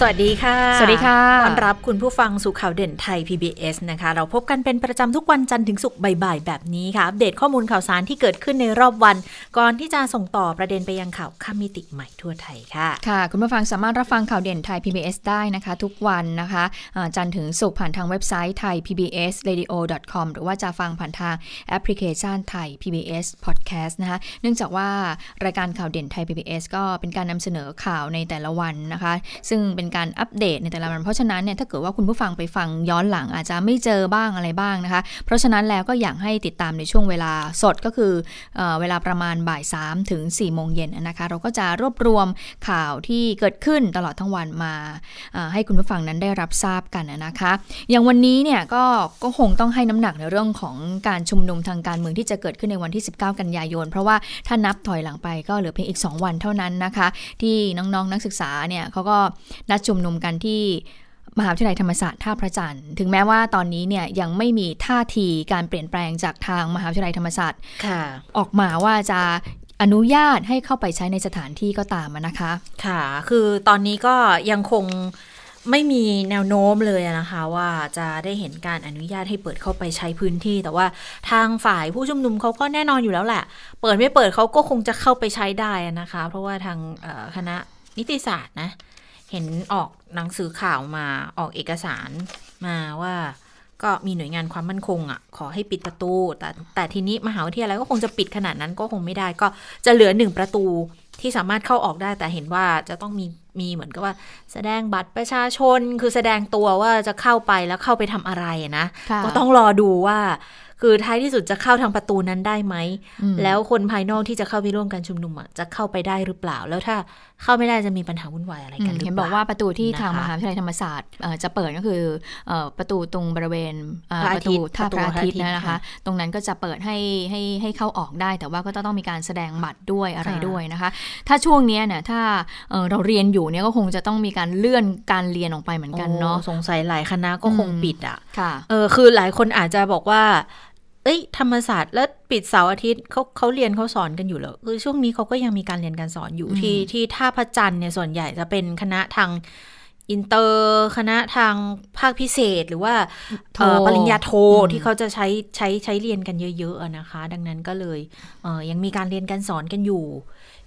สวัสดีค่ะ สวัสดีค่ะ ต้อนรับคุณผู้ฟังสู่ข่าวเด่นไทย PBS นะคะ เราพบกันเป็นประจำทุกวันจันทร์ถึงศุกร์บ่ายๆ แบบนี้ค่ะ อัปเดตข้อมูลข่าวสารที่เกิดขึ้นในรอบวัน ก่อนที่จะส่งต่อประเด็นไปยังข่าวข้ามมิติใหม่ทั่วไทยค่ะ ค่ะ คุณผู้ฟังสามารถรับฟังข่าวเด่นไทย PBS ได้นะคะ ทุกวันนะคะอ่าจันทร์ถึงศุกร์ผ่านทางเว็บไซต์ไทย PBS radio com หรือว่าจะฟังผ่านทางแอปพลิเคชันไทย PBS podcast นะคะ เนื่องจากว่ารายการข่าวเด่นไทย PBS ก็เป็นการนำเสนอข่าวในแต่ละวันนะคะ ซึ่งเป็นการอัปเดตในแต่ละวันเพราะฉะนั้นเนี่ยถ้าเกิดว่าคุณผู้ฟังไปฟังย้อนหลังอาจจะไม่เจอบ้างอะไรบ้างนะคะ เพราะฉะนั้นแล้วก็อยากให้ติดตามในช่วงเวลาสดก็คือเออเวลาประมาณบ่าย3ถึง4โมงเย็นนะคะ เราก็จะรวบรวมข่าวที่เกิดขึ้นตลอดทั้งวันมาให้คุณผู้ฟังนั้นได้รับทราบกันนะคะ อย่างวันนี้เนี่ยก็ก็คงต้องให้น้ำหนักในเรื่องของการชุมนุมทางการเมืองที่จะเกิดขึ้นในวันที่ 19 กันยายน เพราะว่าถ้านับถอยหลังไปก็เหลือเพียงอีก 2 วันเท่านั้นนะคะ ที่น้องๆนนักศึกษาเนี่ยเขาก็นัดชุมนุมกันที่มหาวิทยาลัยธรรมศาสตร์ท่าพระจันทร์ถึงแม้ว่าตอนนี้เนี่ยยังไม่มีท่าทีการเปลี่ยนแปลงจากทางมหาวิทยาลัยธรรมศาสตร์ค่ะออกมาว่าจะอนุญาตให้เข้าไปใช้ในสถานที่ก็ตามอะนะคะ ค่ะ คือตอนนี้ก็ยังคงไม่มีแนวโน้มเลยนะคะ ว่าจะได้เห็นการอนุญาตให้เปิดเข้าไปใช้พื้นที่ แต่ว่าทางฝ่ายผู้ชุมนุมเขาก็แน่นอนอยู่แล้วแหละ เปิดไม่เปิดเขาก็คงจะเข้าไปใช้ได้นะคะ เพราะว่าทางเอ่อคณะนิติศาสตร์นะ เห็นออกหนังสือข่าวมาออกเอกสารมาว่าก็มีหน่วยงานความมั่นคงอะ ขอให้ปิดประตู แต่แต่ทีนี้มหาวิทยาลัยก็คงจะปิดขนาดนั้นก็คงไม่ได้ ก็จะเหลือหนึ่งประตูที่สามารถเข้าออกได้ แต่เห็นว่าจะต้องมีมีเหมือนกับว่า แสดงบัตรประชาชนคือแสดงตัวว่าจะเข้าไปแล้วเข้าไปทำอะไรอะนะค่ะก็ต้องรอดูว่า คือท้ายที่สุดจะเข้าทางประตูนั้นได้ไหมอืมแล้วคนภายนอกที่จะเข้าไปร่วมการชุมนุมอะจะเข้าไปได้หรือเปล่า แล้วถ้าเข้าไม่ได้จะมีปัญหาวุ่นวายอะไรอืกันมหรือเห็นเปบล่าอกว่าประตูที่ทางนะคะมหาวิทยาลัยธรรมศาสตร์เอ่อจะเปิดก็คือเอ่อประตูตรงบริเวณเอ่อพระปอาระทิตูตย์ท่าพระอาทิตย์ประตูพระอาทิตย์นะคะค่ะตรงนั้นก็จะเปิดให้ให้ให้เข้าออกได้ แต่ว่าก็ต้องมีการแสดงบัตรด้วยอะไรค่ะด้วยนะคะ ถ้าช่วงเนี้ยเนี่ยถ้าเอ่อเราเรียนอยู่เนี่ยก็คงจะต้องมีการเลื่อนการเรียนออกไปเหมือนกันเนาะโอ้สงสัยหลายคณะก็คงอืมปิดอะค่ะเออคือหลายคนอาจจะบอกว่า เอ้ยธรรมศาสตร์แล้วปิดเสาร์อาทิตย์เขาเขาเรียนเขาสอนกันอยู่เหรอคือช่วงนี้เขาก็ยังมีการเรียนการสอนอยู่อืมที่ที่ท่าพระจันทร์เนี่ยส่วนใหญ่จะเป็นคณะทางอินเตอร์คณะทางภาคพิเศษหรือว่าเอ่อปริญญาโทอืมที่เขาจะใช้ใช้ใช้เรียนกันเยอะๆอะนะคะ ดังนั้นก็เลยเอ่อยังมีการเรียนการสอนกันอยู่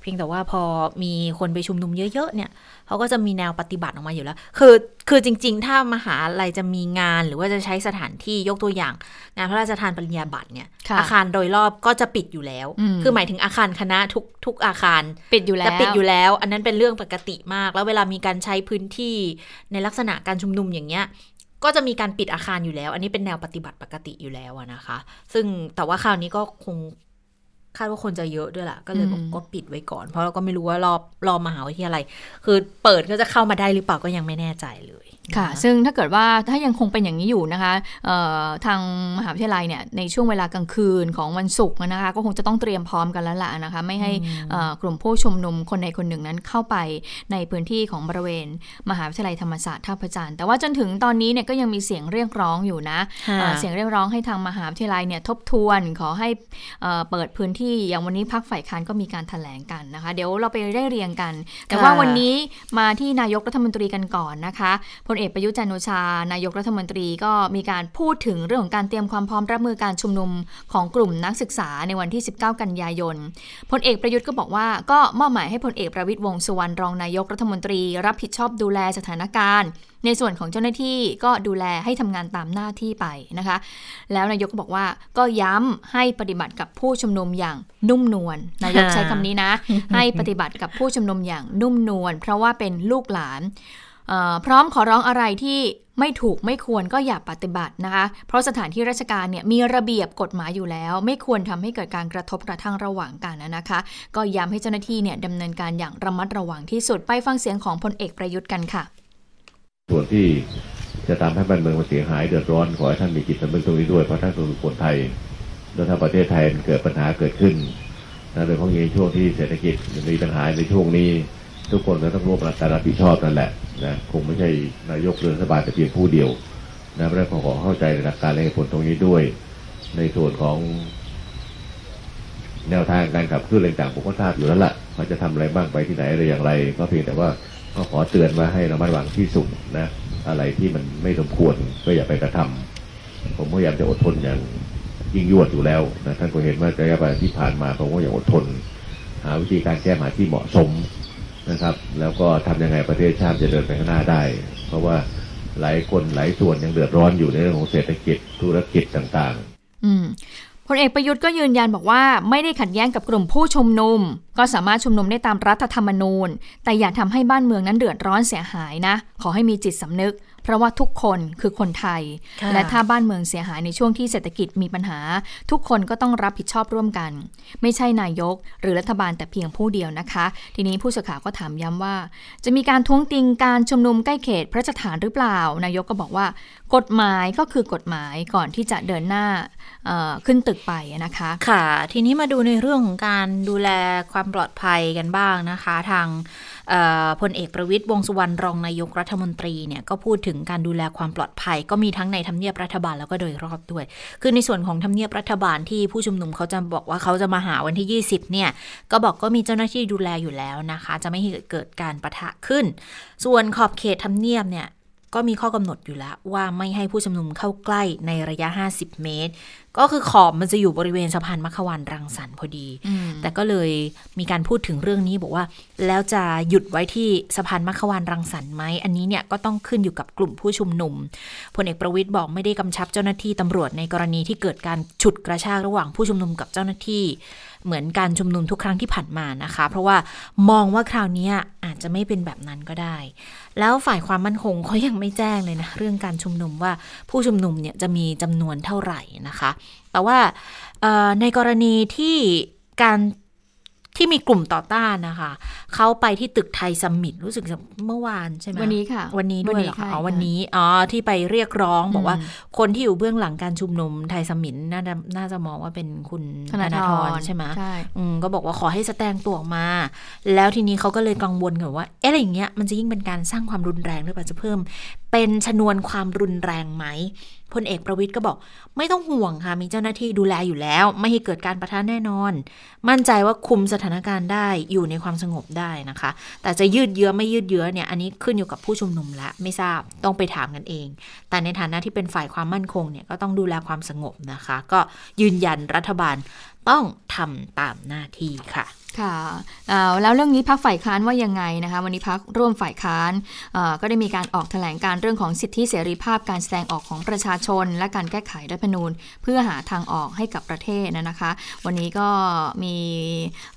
เพียงแต่ว่าพอมีคนไปชุมนุมเยอะๆเนี่ยเขาก็จะมีแนวปฏิบัติออกมาอยู่แล้ว คือคือจริง ๆ ถ้ามหาลัยจะมีงานหรือว่าจะใช้สถานที่ยกตัวอย่าง งานพระราชทานปริญญาบัตรเนี่ยค่ะอาคารโดยรอบก็จะปิดอยู่แล้วอืมคือหมายถึงอาคารคณะทุกทุกอาคารปิดอยู่แล้วจะปิดอยู่แล้ว อันนั้นเป็นเรื่องปกติมาก แล้วเวลามีการใช้พื้นที่ในลักษณะการชุมนุมอย่างเงี้ยก็จะมีการปิดอาคารอยู่แล้ว อันนี้เป็นแนวปฏิบัติปกติอยู่แล้วอะนะคะ ซึ่งแต่ว่าคราวนี้ก็คง คาดว่าคนจะเยอะด้วยแหละก็เลยบอกอืมก็ปิดไว้ก่อน เพราะเราก็ไม่รู้ว่ารอบรอบมหาวิทยาลัยคือเปิดก็จะเข้ามาได้หรือเปล่าก็ยังไม่แน่ใจเลย ค่ะนซึ่งถ้าเกิดว่าถ้ายังคงเป็นอย่างนี้อยู่นะคะเอ่อทางมหาวิทยาลัยเนี่ยในช่วงเวลากลางคืนของวันศุกร์นะคะ ก็คงจะต้องเตรียมพร้อมกันแล้วล่ะนะคะ ไม่ให้เอ่อกลุ่มผู้ชุมนุมคนใดคนหนึ่งนั้นเข้าไปในพื้นที่ของบริเวณ มหาวิทยาลัยธรรมศาสตร์ท่าพระจันทร์แต่ว่าจนถึงตอนนี้เนี่ยก็ยังมีเสียงเรียกร้องอยู่นะค่ะเอ่อเสียงเรียกร้องให้ทางมหาวิทยาลัยเนี่ยทบทวนขอให้เอ่อเปิดพื้นที่อย่างวันนี้พักฝ่ายค้านก็มีการแถลงกันนะคะ เดี๋ยวเราไปได้เรียงกัน แต่ว่าวันนี้มาที่นายกรัฐมนตรีกันก่อนนะคะพพลเอกประยุทธ์จันโอชา นายกรัฐมนตรีก็มีการพูดถึงเรื่องของการเตรียมความพร้อมรับมือการชุมนุมของกลุ่มนักศึกษาในวันที่ 19 กันยายน พลเอกประยุทธ์ก็บอกว่าก็มอบหมายให้พลเอกประวิตยวงสุวรรณรองนายกรัฐมนตรี รับผิดชอบดูแลสถานการณ์ ในส่วนของเจ้าหน้าที่ก็ดูแลให้ทำงานตามหน้าที่ไปนะคะ แล้วนายกก็บอกว่าก็ย้ำให้ปฏิบัติกับผู้ชุมนุมอย่างนุ่มนวลนายกใช้คำนี้นะ ให้ปฏิบัติกับผู้ชุมนุมอย่างนุ่มนวลเพราะว่าเป็นลูกหลาน พร้อมขอร้องอะไรที่ไม่ถูกไม่ควรก็อย่าปฏิบัตินะคะ เพราะสถานที่ราชการเนี่ยมีระเบียบกฎหมายอยู่แล้ว ไม่ควรทำให้เกิดการกระทบกระทั่งระหว่างกันนะคะ ก็ย้ำให้เจ้าหน้าที่เนี่ยดำเนินการอย่างระมัดระวังที่สุดไปฟังเสียงของพลเอกประยุทธ์กันค่ะ ส่วนที่จะทำให้บ้านเมืองมันเสียหายเดือดร้อนขอให้ท่านมีจิตสำนึกตรงนี้ด้วยเพราะท่านคือคนไทยแล้วถ้าประเทศไทยมันเกิดปัญหาเกิดขึ้นนะโดยเฉพาะในช่วงที่เศรษฐกิจมีปัญหาในช่วงนี้ ทุกคนก็ต้องร่วมกันรับผิดชอบนั่นแหละนะคงไม่ใช่นายกหรือรัฐบาลแต่เพียงผู้เดียวนะเพราะฉะนั้นขอเข้าใจหลักการและเหตุผลตรงนี้ด้วย ในส่วนของแนวทางการขับเคลื่อนต่างๆผมก็ทราบอยู่แล้วล่ะว่าจะทำอะไรบ้างไปที่ไหนอะไรอย่างไร ก็เพียงแต่ว่าก็ขอเตือนว่าให้ระมัดระวังที่สุดนะอะไรที่มันไม่สมควรก็อย่าไปกระทำผมพยายามจะอดทนอย่างยิ่งยวดอยู่แล้วนะท่านก็เห็นว่าระยะเวลาที่ผ่านมาผมก็อย่างอดทน หาวิธีการแก้ปัญหาที่เหมาะสม นะครับ แล้วก็ทำยังไงประเทศชาติจะเดินไปข้างหน้าได้ เพราะว่าหลายคนหลายส่วนยังเดือดร้อนอยู่ในเรื่องของเศรษฐกิจธุรกิจต่างๆ อืมพลเอกประยุทธ์ก็ยืนยันบอกว่าไม่ได้ขัดแย้งกับกลุ่มผู้ชุมนุม ก็สามารถชุมนุมได้ตามรัฐธรรมนูญ แต่อย่าทำให้บ้านเมืองนั้นเดือดร้อนเสียหายนะ ขอให้มีจิตสำนึก เพราะว่าทุกคนคือคนไทยค่ะและถ้าบ้านเมืองเสียหายในช่วงที่เศรษฐกิจมีปัญหา ทุกคนก็ต้องรับผิดชอบร่วมกัน ไม่ใช่นายก หรือรัฐบาลแต่เพียงผู้เดียวนะคะ ทีนี้ผู้สื่อข่าวก็ถามย้ำว่า จะมีการท้วงติงการชุมนุมใกล้เขตพระราชฐานหรือเปล่า นายกก็บอกว่า กฎหมายก็คือกฎหมายก่อนที่จะเดินหน้าเอ่อขึ้นตึกไปนะคะ ค่ะ ทีนี้มาดูในเรื่องของการดูแลความปลอดภัยกันบ้างนะคะ ทางเอ่อ พลเอกประวิตยวงสุวรรณรองนายกรัฐมนตรีเนี่ยก็พูดถึงการดูแลความปลอดภัย ก็มีทั้งในทำเนียบรัฐบาลแล้วก็โดยรอบด้วย คือในส่วนของทำเนียบรัฐบาลที่ผู้ชุมนุมเขาจะบอกว่าเขาจะมาหาวันที่ 20เนี่ยก็บอกก็มีเจ้าหน้าที่ดูแลอยู่แล้วนะคะ จะไม่ให้เกิดการประทะขึ้น ส่วนขอบเขตทำเนียบเนี่ย ก็มีข้อกำหนดอยู่แล้วว่าไม่ให้ผู้ชุมนุมเข้าใกล้ในระยะ 50 เมตร ก็คือขอบมันจะอยู่บริเวณสะพานมัคควานรังสรรค์พอดี แต่ก็เลยมีการพูดถึงเรื่องนี้บอกว่า แล้วจะหยุดไว้ที่สะพานมัคควานรังสรรค์ไหมอันนี้เนี่ยก็ต้องขึ้นอยู่กับกลุ่มผู้ชุมนุมพลเอกประวิตยบอกไม่ได้กำชับเจ้าหน้าที่ตำรวจในกรณีที่เกิดการฉุดกระชากระหว่างผู้ชุมนุมกับเจ้าหน้าที่ เหมือนการชุมนุมทุกครั้งที่ผ่านมานะคะ เพราะว่ามองว่าคราวนี้อาจจะไม่เป็นแบบนั้นก็ได้ แล้วฝ่ายความมั่นคงเขายังไม่แจ้งเลยนะ เรื่องการชุมนุมว่าผู้ชุมนุมเนี่ยจะมีจำนวนเท่าไหร่นะคะ แต่ว่าในกรณีที่การ ที่มีกลุ่มต่อต้านนะคะ เขาไปที่ตึกไทยซัมมิตรู้สึกจะเมื่อวานใช่ไหมวันนี้ค่ะ วันนี้ด้วยเหรอวันนี้คะค่ะอ๋อวันนี้อ๋อที่ไปเรียกร้องบอกว่าอืมคนที่อยู่เบื้องหลังการชุมนุมไทยซัมมิตน่าจะน่าจะมองว่าเป็นคุณธนาธรใช่ไหมใช่อืมก็บอกว่าขอให้แสดงตัวออกมา แล้วทีนี้เขาก็เลยกังวลกันว่าเอ๊ะอะไรอย่างเงี้ยมันจะยิ่งเป็นการสร้างความรุนแรงหรือเปล่าจะเพิ่ม เป็นชนวนความรุนแรงไหม พลเอกประวิทย์ก็บอก ไม่ต้องห่วงค่ะมีเจ้าหน้าที่ดูแลอยู่แล้ว ไม่ให้เกิดการประทะแน่นอน มั่นใจว่าคุมสถานการณ์ได้อยู่ในความสงบได้นะคะ แต่จะยืดเยื้อไม่ยืดเยื้อเนี่ยอันนี้ขึ้นอยู่กับผู้ชุมนุมละไม่ทราบต้องไปถามกันเอง แต่ในฐานะที่เป็นฝ่ายความมั่นคงเนี่ยก็ต้องดูแลความสงบนะคะ ก็ยืนยันรัฐบาลต้องทำตามหน้าที่ค่ะ ค่ะเอ่อแล้วเรื่องนี้พักฝ่ายค้านว่ายังไงนะคะ วันนี้พักร่วมฝ่ายค้านเอ่อก็ได้มีการออกแถลงการเรื่องของสิทธิเสรีภาพการแสดงออกของประชาชน และการแก้ไขรัฐธรรมนูญ เพื่อหาทางออกให้กับประเทศนะนะคะ วันนี้ก็มี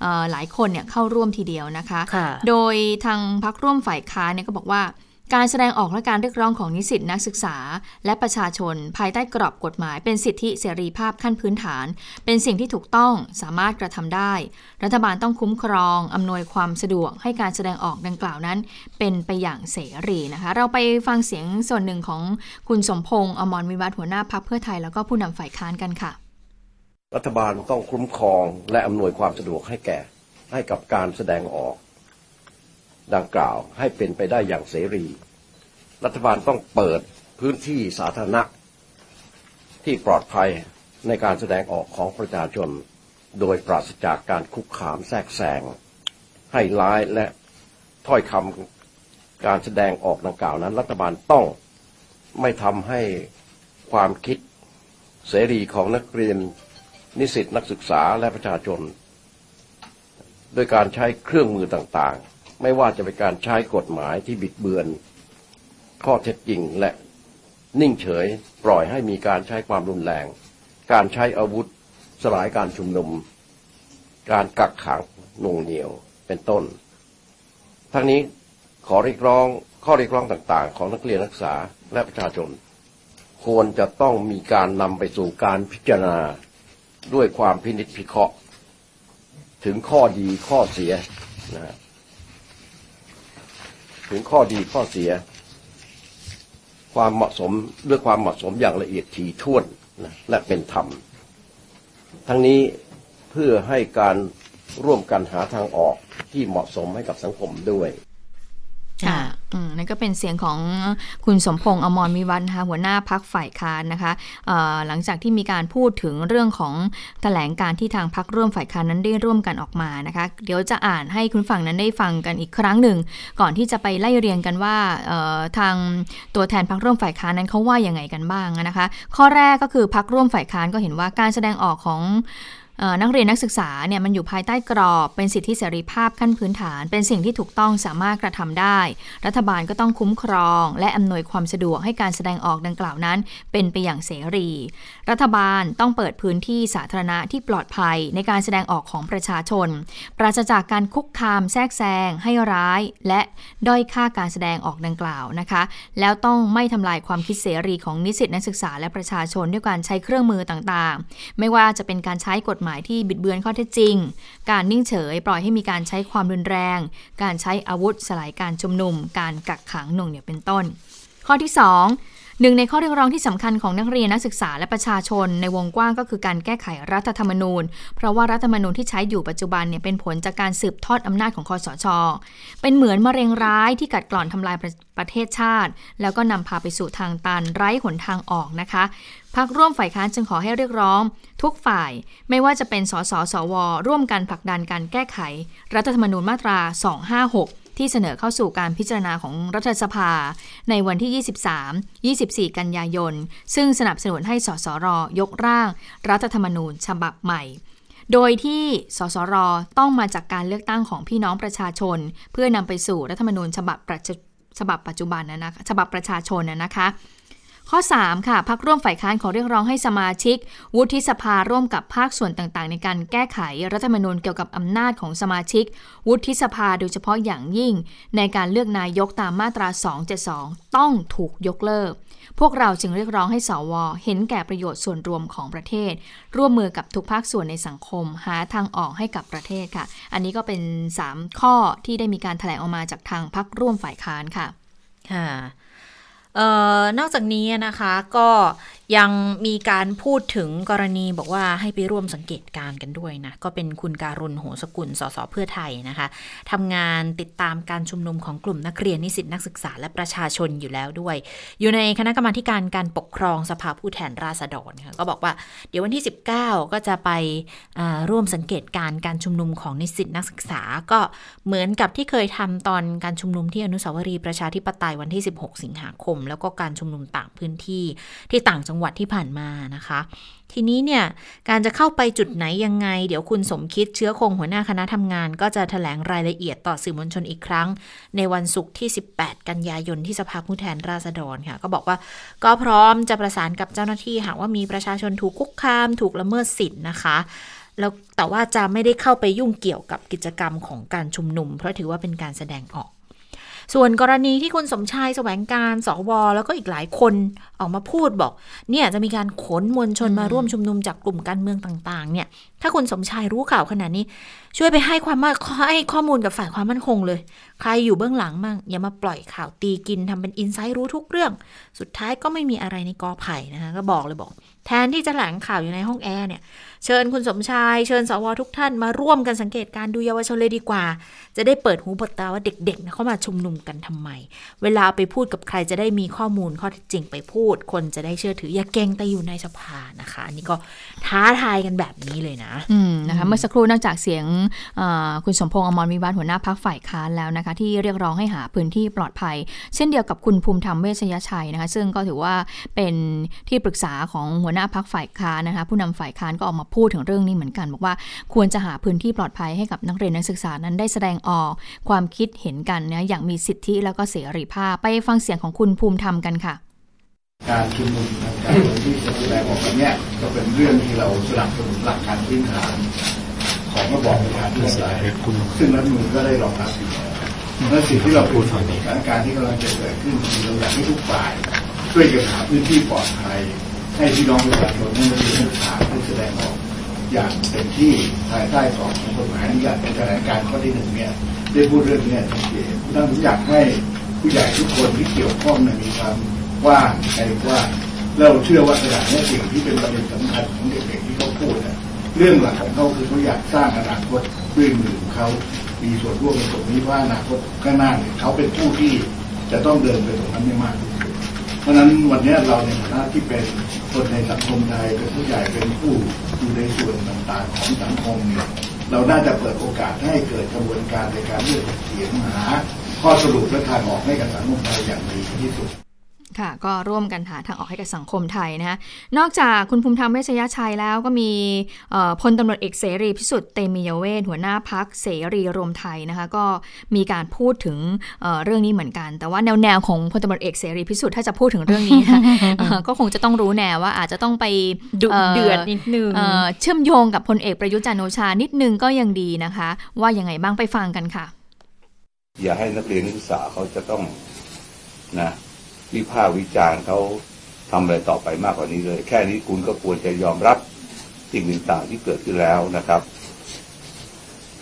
เอ่อหลายคนเนี่ยเข้าร่วมทีเดียวนะคะค่ะโดยทางพักร่วมฝ่ายค้านเนี่ยก็บอกว่า การแสดงออกและการเรียกร้องของนิสิตนักศึกษา และประชาชน ภายใต้กรอบกฎหมาย เป็นสิทธิเสรีภาพขั้นพื้นฐาน เป็นสิ่งที่ถูกต้องสามารถกระทำได้ รัฐบาลต้องคุ้มครอง อำนวยความสะดวกให้การแสดงออกดังกล่าวนั้น เป็นไปอย่างเสรีนะคะ เราไปฟังเสียงส่วนหนึ่งของคุณสมพงษ์อมรวิวัฒน์หัวหน้าพักเพื่อไทยแล้วก็ผู้นำฝ่ายค้านกันค่ะ รัฐบาลต้องคุ้มครองและอำนวยความสะดวกให้แก่ ให้กับการแสดงออก ดังกล่าวให้เป็นไปได้อย่างเสรี รัฐบาลต้องเปิดพื้นที่สาธารณะ ที่ปลอดภัยในการแสดงออกของประชาชน โดยปราศจากการคุกคามแทรกแซงให้ร้ายและถ้อยคำการแสดงออกดังกล่าวนั้น รัฐบาลต้องไม่ทำให้ความคิดเสรีของนักเรียนนิสิตนักศึกษาและประชาชน โดยการใช้เครื่องมือต่างๆ ไม่ว่าจะเป็นการใช้กฎหมายที่บิดเบือน ข้อเท็จจริงและนิ่งเฉยปล่อยให้มีการใช้ความรุนแรง การใช้อาวุธ สลายการชุมนุม การกักขังหน่วงเหนียวเป็นต้น ทั้งนี้ขอเรียกร้องข้อเรียกร้องต่างๆ ของนักเรียนนักศึกษาและประชาชน ควรจะต้องมีการนำไปสู่การพิจารณาด้วยความพินิจพิเคราะห์ ถึงข้อดีข้อเสียนะฮะ ถึงข้อดีข้อเสีย ความเหมาะสมด้วยความเหมาะสมอย่างละเอียดถี่ถ้วนนะและเป็นธรรม ทั้งนี้เพื่อให้การร่วมกันหาทางออกที่เหมาะสมให้กับสังคมด้วย ค่ะอืมนั่นก็เป็นเสียงของคุณสมพงษ์อมรวิวัฒน์นะคะหัวหน้าพักฝ่ายค้านนะคะหลังจากที่มีการพูดถึงเรื่องของแถลงการที่ทางพักร่วมฝ่ายค้านนั้นได้ร่วมกันออกมานะคะ เดี๋ยวจะอ่านให้คุณฝั่งนั้นได้ฟังกันอีกครั้งหนึ่ง ก่อนที่จะไปไล่เรียงกันว่าทางตัวแทนพักร่วมฝ่ายค้านนั้นเขาว่ายังไงกันบ้างนะคะ ข้อแรกก็คือพักร่วมฝ่ายค้านก็เห็นว่าการแสดงออกของ นักเรียนนักศึกษาเนี่ยมันอยู่ภายใต้กรอบเป็นสิทธิเสรีภาพขั้นพื้นฐาน เป็นสิ่งที่ถูกต้องสามารถกระทำได้ รัฐบาลก็ต้องคุ้มครอง และอำนวยความสะดวกให้การแสดงออกดังกล่าวนั้น เป็นไปอย่างเสรี รัฐบาลต้องเปิดพื้นที่สาธารณะที่ปลอดภัยในการแสดงออกของประชาชน ปราศจากการคุกคามแทรกแซงให้ร้าย และด้อยค่าการแสดงออกดังกล่าวนะคะ แล้วต้องไม่ทำลายความคิดเสรีของนิสิตนักศึกษาและประชาชนด้วยการใช้เครื่องมือต่างๆ ไม่ว่าจะเป็นการใช้กฎหมายที่บิดเบือนข้อเท็จจริง การนิ่งเฉยปล่อยให้มีการใช้ความรุนแรง การใช้อาวุธสลายการชุมนุม การกักขังหน่วงเหนี่ยวเป็นต้น ข้อที่ 2 หนึ่งในข้อเรียกร้องที่สำคัญของนักเรียนนักศึกษาและประชาชนในวงกว้างก็คือการแก้ไขรัฐธรรมนูญ เพราะว่ารัฐธรรมนูญที่ใช้อยู่ปัจจุบันเนี่ยเป็นผลจากการสืบทอดอำนาจของคอสช เป็นเหมือนมะเร็งร้ายที่กัดกร่อนทำลายประประเทศชาติ แล้วก็นำพาไปสู่ทางตันไร้หนทางออกนะคะ พักร่วมฝ่ายค้านจึงขอให้เรียกร้อง ทุกฝ่ายไม่ว่าจะเป็นสสสว ร่วมกันผลักดันการแก้ไข รัฐธรรมนูญมาตรา 256 ที่เสนอเข้าสู่การพิจารณาของรัฐสภา ในวันที่ 23 24 กันยายน ซึ่งสนับสนุนให้สสรยกร่าง รัฐธรรมนูญฉบับใหม่โดยที่สสรต้องมาจากการเลือกตั้งของพี่น้องประชาชน เพื่อนำไปสู่รัฐธรรมนูญฉบับฉบับปัจจุบันนะคะฉบับประชาชนนะนะคะ ข้อ 3 ค่ะพักร่วมฝ่ายค้านขอเรียกร้องให้สมาชิก วุฒิสภาร่วมกับภาคส่วนต่างๆ ในการแก้ไขรัฐธรรมนูญเกี่ยวกับอำนาจของสมาชิก วุฒิสภาโดยเฉพาะอย่างยิ่ง ในการเลือกนายกตามมาตรา 272 ต้องถูกยกเลิก พวกเราจึงเรียกร้องให้สว เห็นแก่ประโยชน์ส่วนรวมของประเทศ ร่วมมือกับทุกภาคส่วนในสังคม หาทางออกให้กับประเทศค่ะ อันนี้ก็เป็น 3 ข้อที่ได้มีการถแถลงออกมาจากทางพักร่วมฝ่ายค้านค่ะค่ะ นอกจากนี้นะคะก็ ยังมีการพูดถึงกรณีบอกว่าให้ไปร่วมสังเกตการกันด้วยนะ ก็เป็นคุณการุณโหสกุล สสเพื่อไทยนะคะทำงานติดตามการชุมนุมของกลุ่มนักเรียนนิสิตนักศึกษาและประชาชนอยู่แล้วด้วย อยู่ในคณะกรรมาการการปกครองสภาผู้แทนราษฎรค่ะก็บอกว่าเดี๋ยววันที่ 19 ก็จะไปร่วมสังเกตการการชุมนุมของนิสิตนักศึกษาก็เหมือนกับที่เคยทำตอนการชุมนุมที่อนุสาวรีย์ประชาธิปไตยวันที่ 16 สิงหาคม แล้วก็การชุมนุมต่างพื้นที่ที่ต่างจังหวัดที่ผ่านมานะคะ ทีนี้เนี่ยการจะเข้าไปจุดไหนยังไง เดี๋ยวคุณสมคิดเชื้อคงหัวหน้าคณะทำงาน ก็จะถแถลงรายละเอียดต่อสื่อมวลชนอีกครั้ง ในวันศุกร์ที่ 18 กันยายนที่สภาผู้แทนราษฎรค่ะ ก็บอกว่าก็พร้อมจะประสานกับเจ้าหน้าที่หากว่ามีประชาชนถูกคุกคาม ถูกละเมิดสิทธิ์นะคะแล้วแต่ว่าจะไม่ได้เข้าไปยุ่งเกี่ยวกับกิจกรรมของการชุมนุม เพราะถือว่าเป็นการแสดงออก ส่วนกรณีที่คุณสมชายแสวงการสวแล้วก็อีกหลายคนออกมาพูดบอก เนี่ยจะมีการขนมวลชนมาร่วมชุมนุมจากกลุ่มการเมืองต่าง ๆ เนี่ย ถ้าคุณสมชายรู้ข่าวขนาดนี้ ช่วยไปให้ความให้ข้อมูลกับฝ่ายความมั่นคงเลย ใครอยู่เบื้องหลังมั่งอย่ามาปล่อยข่าวตีกินทำเป็นอินไซต์รู้ทุกเรื่อง สุดท้ายก็ไม่มีอะไรในกอไผ่นะคะก็บอกเลยบอก แทนที่จะแหลงข่าวอยู่ในห้องแอร์เนี่ยเชิญคุณสมชายเชิญสวทุกท่านมาร่วมกันสังเกตการดูเยาวชนเลยดีกว่า จะได้เปิดหูเปิดตาว่าเด็กๆเข้ามาชุมนุมกันทำไม เวลาไปพูดกับใครจะได้มีข้อมูลข้อเท็จจริงไปพูด คนจะได้เชื่อถืออย่าเก่งแต่อยู่ในสภานะคะอันนี้ก็ท้าทายกันแบบนี้เลยนะนะคะเมื่อสักครู่นอกจากเสียงคุณสมพงษ์อมรวิวัฒน์หัวหน้าพักฝ่ายค้านแล้วนะคะ ที่เรียกร้องให้หาพื้นที่ปลอดภัย เช่นเดียวกับคุณภูมิธรรมเวชยชัยนะคะซึ่งก็ถือว่าเป็นที่ปรึกษาของหัวหน้าพักฝ่ายค้านนะคะผู้นำฝ่ายค้านก็ออกมาพูดถึงเรื่องนี้เหมือนกัน บอกว่าควรจะหาพื้นที่ปลอดภัยให้กับนักเรียนนักศึกษานั้นได้แสดงออกความคิดเห็นกันนะอย่างมีสิทธิแล้วก็เสรีภาพไปฟังเสียงของคุณภูมิธรรมกันค่ะ การชุมนุมทางการที่แสดงออกแบบนี้ก็เป็นเรื่องที่เราสนับสนุนหลักการพื้นฐานของระบอบประชาธิปไตยซึ่งรัฐมนูลก็ได้รองรับอยู่และสิ่งที่เราพูดถึงสถานการณ์ที่กำลังจะเกิดขึ้นเราอยากให้ทุกฝ่าย ช่วยกันหาพื้นที่ปลอดภัย ให้พี่น้องประชาชนนักเรียนนักศึกษาได้แสดงออกอย่างเต็มที่ภายใต้กรอบของกฎหมายอนุญาตเป็นแถลงการข้อที่หนึ่งเนี่ยได้พูดเรื่องนี้ชัดเจนท่านผมอยากให้ผู้ใหญ่ทุกคนที่เกี่ยวข้องมีความ ว่างใจว่าเราเชื่อว่าขณะนี้สิ่งที่เป็นประเด็นสำคัญของเด็กๆที่เขาพูดเรื่องหลักของเขาคือเขาอยากสร้างอนาคตด้วยมือของเขา มีส่วนร่วมในตรงนี้ว่าอนาคตข้างหน้าเนี่ยเขาเป็นผู้ที่จะต้องเดินไปตรงนั้นไม่มากที่สุดเพราะฉะนั้นวันนี้เราในฐานะที่เป็นคนในสังคมไทยเป็นผู้ใหญ่เป็นผู้อยู่ในส่วนต่างๆของสังคมเนี่ยเราน่าจะเปิดโอกาสให้เกิดกระบวนการในการเลือกเสียงหาข้อสรุปและทางออกให้กับสังคมไทยอย่างดีที่สุด ค่ะก็ร่วมกันหาทางออกให้กับสังคมไทยนะคะนอกจากคุณภูมิธรรมเวชยชัยแล้วก็มีพลตำรวจเอกเสรีพิสุทธิ์เตมียเวทหัวหน้าพักเสรีรวมไทยนะคะก็มีการพูดถึงเเรื่องนี้เหมือนกัน แต่ว่าแนวแนวของพลตำรวจเอกเสรีพิสุทธิ์ถ้าจะพูดถึงเรื่องนี้นะก็คงจะต้องรู้แนวว่าอาจจะต้องไปดุเดือดนิดนึงเชื่อมโยงกับพลเอกประยุทธ์จันโอชานิดนึงก็ยังดีนะคะ ว่ายังไงบ้างไปฟังกันค่ะ อย่าให้นักเรียนนักศึกษาเขาจะต้องนะ วิพากษ์วิจารณ์เขาทำอะไรต่อไปมากกว่านี้เลย แค่นี้คุณก็ควรจะยอมรับสิ่งต่างๆที่เกิดขึ้นแล้วนะครับ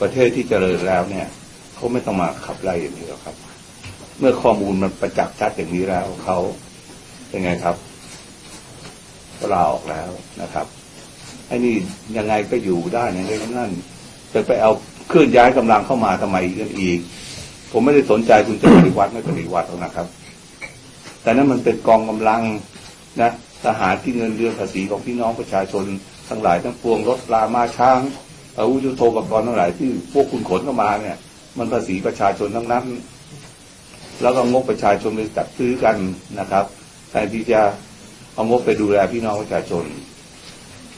ประเทศที่เจริญแล้วเนี่ยเขาไม่ต้องมาขับไล่อย่างนี้หรอกครับ เมื่อข้อมูลมันประจักษ์ชัดอย่างนี้แล้วเขาเป็นไงครับก็ลาออกแล้วนะครับไอ้นี่ยังไงก็อยู่ได้ในเรื่องนั้นจะไปเอาเคลื่อนย้ายกำลังเข้ามาทำไมกันอีก ผมไม่ได้สนใจคุณจะปฏิวัติไม่ปฏิวัติหรอกนะครับ แต่นั้นมันเป็นกองกำลังนะทหารที่เงินเดือนภาษีของพี่น้องประชาชน ทั้งหลายทั้งปวงรถลามาช้างอาวุธยุโทปกรณ์ทั้งหลายที่พวกคุณขนเข้ามาเนี่ย มันภาษีประชาชนทั้งนั้น แล้วก็งบประชาชนไปจัดซื้อกันนะครับแทนที่จะเอางบไปดูแลพี่น้องประชาชน